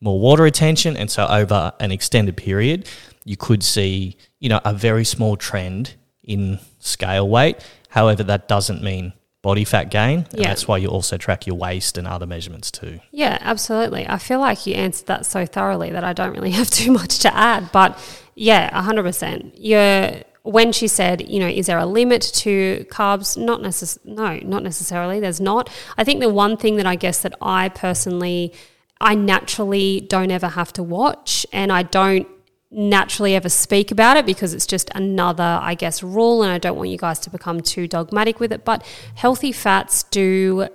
more water retention. And so over an extended period, you could see, you know, a very small trend in scale weight. However, that doesn't mean body fat gain. And Yeah. that's why you also track your waist and other measurements too. Yeah, absolutely. I feel like you answered that so thoroughly that I don't really *laughs* have too much to add. But yeah, 100%. You're, when she said, you know, is there a limit to carbs? Not necess- No, not necessarily. There's not. I think the one thing that I guess that I personally, I naturally don't ever have to watch and I don't naturally ever speak about it because it's just another, I guess, rule. And I don't want you guys to become too dogmatic with it. But healthy fats do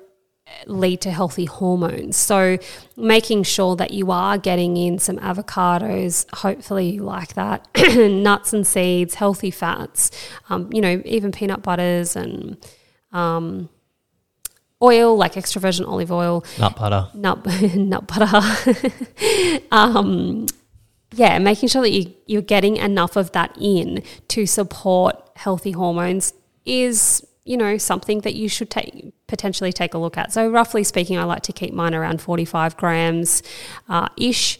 lead to healthy hormones. So, making sure that you are getting in some avocados, hopefully, you like that, *clears throat* nuts and seeds, healthy fats, um, you know, even peanut butters and um, oil, like extra virgin olive oil, Nut butter. nut, *laughs* nut butter. *laughs* um, yeah, making sure that you, you're getting enough of that in to support healthy hormones is, you know, something that you should take potentially take a look at. So, roughly speaking, I like to keep mine around 45 grams uh, ish.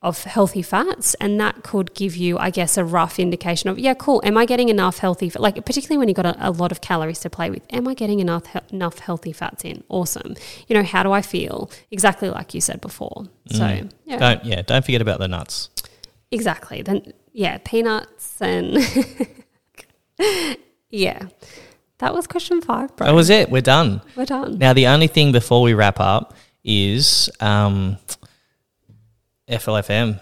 Of healthy fats, and that could give you, I guess, a rough indication of yeah, cool. Am I getting enough healthy? Like particularly when you've got a, a lot of calories to play with, am I getting enough he- enough healthy fats in? Awesome. You know, how do I feel? Exactly like you said before. So yeah, Don't yeah, don't forget about the nuts. exactly. Then yeah, peanuts and *laughs* yeah, that was question five, bro. That was it. We're done. We're done. Now the only thing before we wrap up is um, FLFM.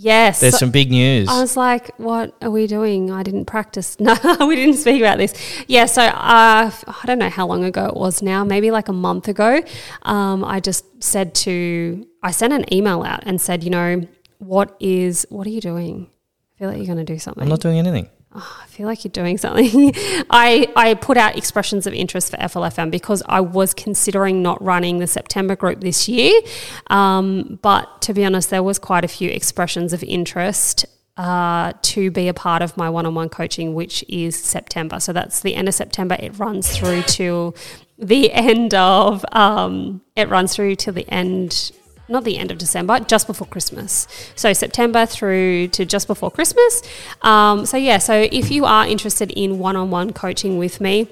Yes. There's some big news. I was like, what are we doing? I didn't practice. *laughs* No, we didn't speak about this. Yeah, so uh, I don't know how long ago it was now, maybe like a month ago. Um, I just said to, I sent an email out and said, you know, what is, what are you doing? I feel like you're going to do something. I'm not doing anything. I feel like you're doing something. *laughs* I, I put out expressions of interest for FLFM because I was considering not running the September group this year. Um, but to be honest, there was quite a few expressions of interest uh, to be a part of my one on one coaching, which is September. So that's the end of September. It runs through to the *laughs* end of, um, it runs through to the end not the end of December, just before Christmas. So September through to just before Christmas. Um, so yeah, so if you are interested in one-on-one coaching with me,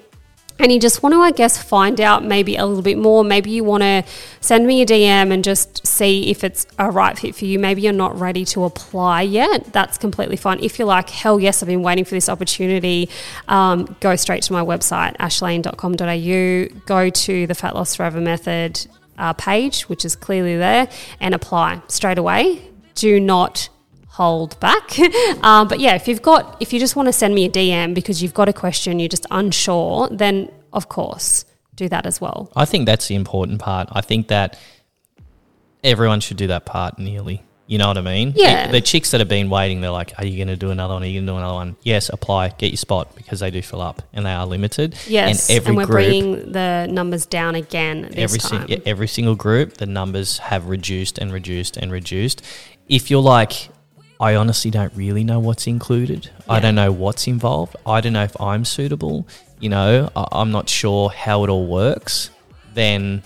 and you just want to, I guess, find out maybe a little bit more. Maybe you want to send me a DM and just see if it's a right fit for you. Maybe you're not ready to apply yet. That's completely fine. If you're like, hell yes, I've been waiting for this opportunity, um, go straight to my website, ashlane.com.au, go to the Fat Loss Forever Method uh, page, which is clearly there, and apply straight away. Do not hold back. um, *laughs* but yeah, if you've got, if you just want to send me a DM because you've got a question, you're just unsure, then of course do that as well. I think that's the important part. I think that everyone should do that part nearly. You know what I mean? Yeah. The, the chicks that have been waiting, they're like, are you going to do another one? Are you going to do another one? Yes, apply, get your spot because they do fill up and they are limited. Yes, And every and we're group, bringing the numbers down again this every, time. sing- yeah, every single group, the numbers have reduced and reduced and reduced. If you're like, I honestly don't really know what's included. I don't know what's involved. I don't know if I'm suitable. You know, I, I'm not sure how it all works. Then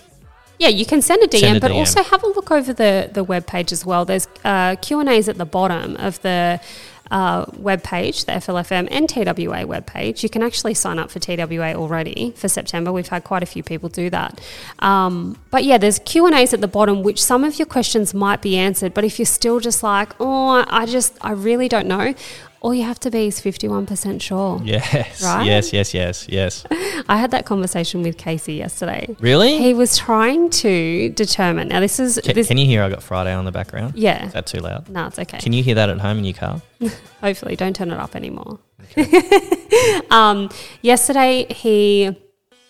Yeah, you can send a DM, Send a but DM. also have a look over the the web page as well. There's uh, Q and A's at the bottom of the uh, web page, the FLFM and TWA web page. You can actually sign up for TWA already for September. We've had quite a few people do that. Um, but yeah, there's Q and A's at the bottom, which some of your questions might be answered. But if you're still just like, oh, I just, I really don't know. All you have to be is 51% sure. yes, Right? yes, yes, yes, yes. *laughs* I had that conversation with Casey yesterday. Really? He was trying to determine. Now, this is Can, this. can you hear I got Friday on the background? yeah. Is that too loud? No, it's okay. Can you hear that at home in your car? *laughs* Hopefully, don't turn it up anymore. *laughs* um, yesterday, he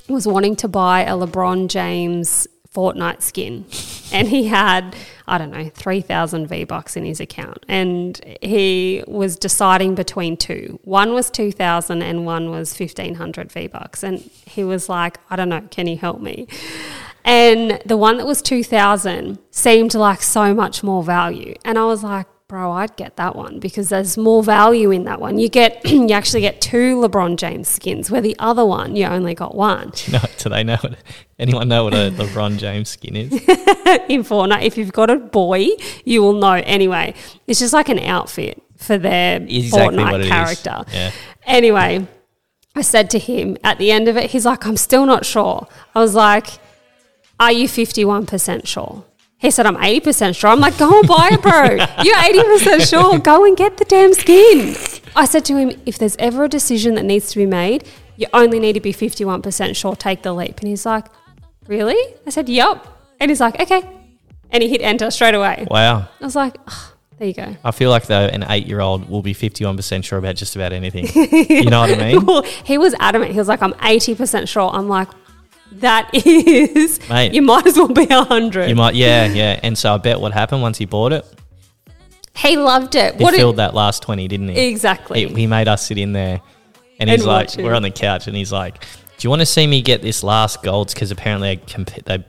was wanting to buy a LeBron James Fortnite skin, and he had I don't know three thousand V bucks in his account, and he was deciding between two. One was two thousand, and one was fifteen hundred V bucks, and he was like, I don't know, can you help me? And the one that was 2000 seemed like so much more value. And I was like, bro, I'd get that one because there's more value in that one. You get *clears throat* you actually get two LeBron James skins where the other one you only got one. *laughs* No, do they know what? Anyone know what a *laughs* LeBron James skin is? *laughs* in Fortnite, if you've got a boy, you will know anyway. It's just like an outfit for their Exactly Fortnite what it is. character. Yeah. Anyway, I said to him at the end of it, he's like, I'm still not sure. I was like, Are you 51% sure? He said, I'm 80% sure. I'm like, Go and buy it, bro. You're 80% sure. Go and get the damn skin. I said to him, If there's ever a decision that needs to be made, you only need to be 51% sure. Take the leap. And he's like, Really? I said, Yup. And he's like, Okay. And he hit enter straight away. Wow. I was like, "Ah, There you go. I feel like though an eight-year-old will be fifty-one percent sure about just about anything. you know what I mean? *laughs* Well, he was adamant. He was like, I'm 80% sure. I'm like, that *laughs* is, Mate. you might as well be a 100. You might, yeah, yeah. And so I bet what happened once he bought it, he loved it. he What filled it, that last twenty, didn't he? Exactly. He, he made us sit in there, and And he's like, watch him. we're on the couch, and he's like, "Do you want to see me get this last golds? Because apparently they, comp- they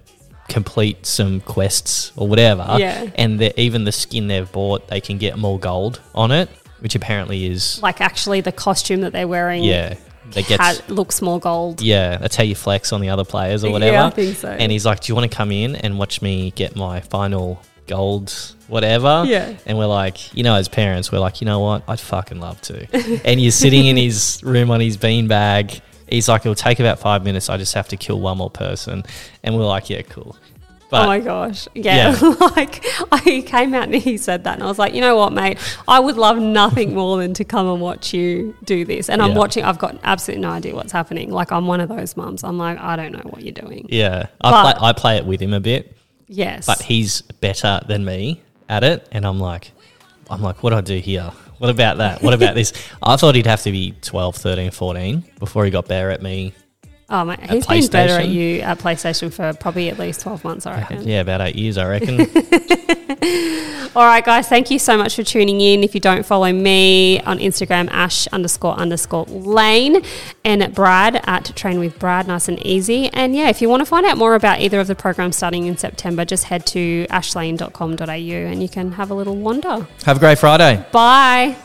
complete some quests or whatever, Yeah. and the, even the skin they've bought, they can get more gold on it, which apparently is like actually the costume that they're wearing yeah, they get ha- looks more gold. yeah, that's how you flex on the other players or whatever. *laughs* Yeah. I think so. And he's like, "Do you want to come in and watch me get my final gold, whatever. Yeah. And we're like, you know, as parents, we're like, you know what? I'd fucking love to. *laughs* and you're sitting in his room on his beanbag. He's like, it'll take about five minutes. I just have to kill one more person. And we're like, yeah, cool. But oh my gosh. Yeah. Yeah. *laughs* like I came out and he said that and I was like, you know what, mate? I would love nothing *laughs* more than to come and watch you do this. And I'm watching I've got absolutely no idea what's happening. Like I'm one of those mums. I'm like, I don't know what you're doing. yeah, I, But- play, I play it with him a bit, Yes. but he's better than me at it. And I'm like, I'm like, what do I do here? What about that? What about *laughs* this? I thought he'd have to be 12, 13, 14 before he got better at me. Oh mate, he's been better at you at PlayStation for probably at least twelve months, I reckon. Yeah, about eight years, I reckon. *laughs* All right, guys, thank you so much for tuning in. If you don't follow me on Instagram, ash underscore underscore lane, and at Brad at train with Brad, nice and easy. And yeah, if you want to find out more about either of the programs starting in September, just head to ashlane.com.au and you can have a little wander. have a great Friday. Bye.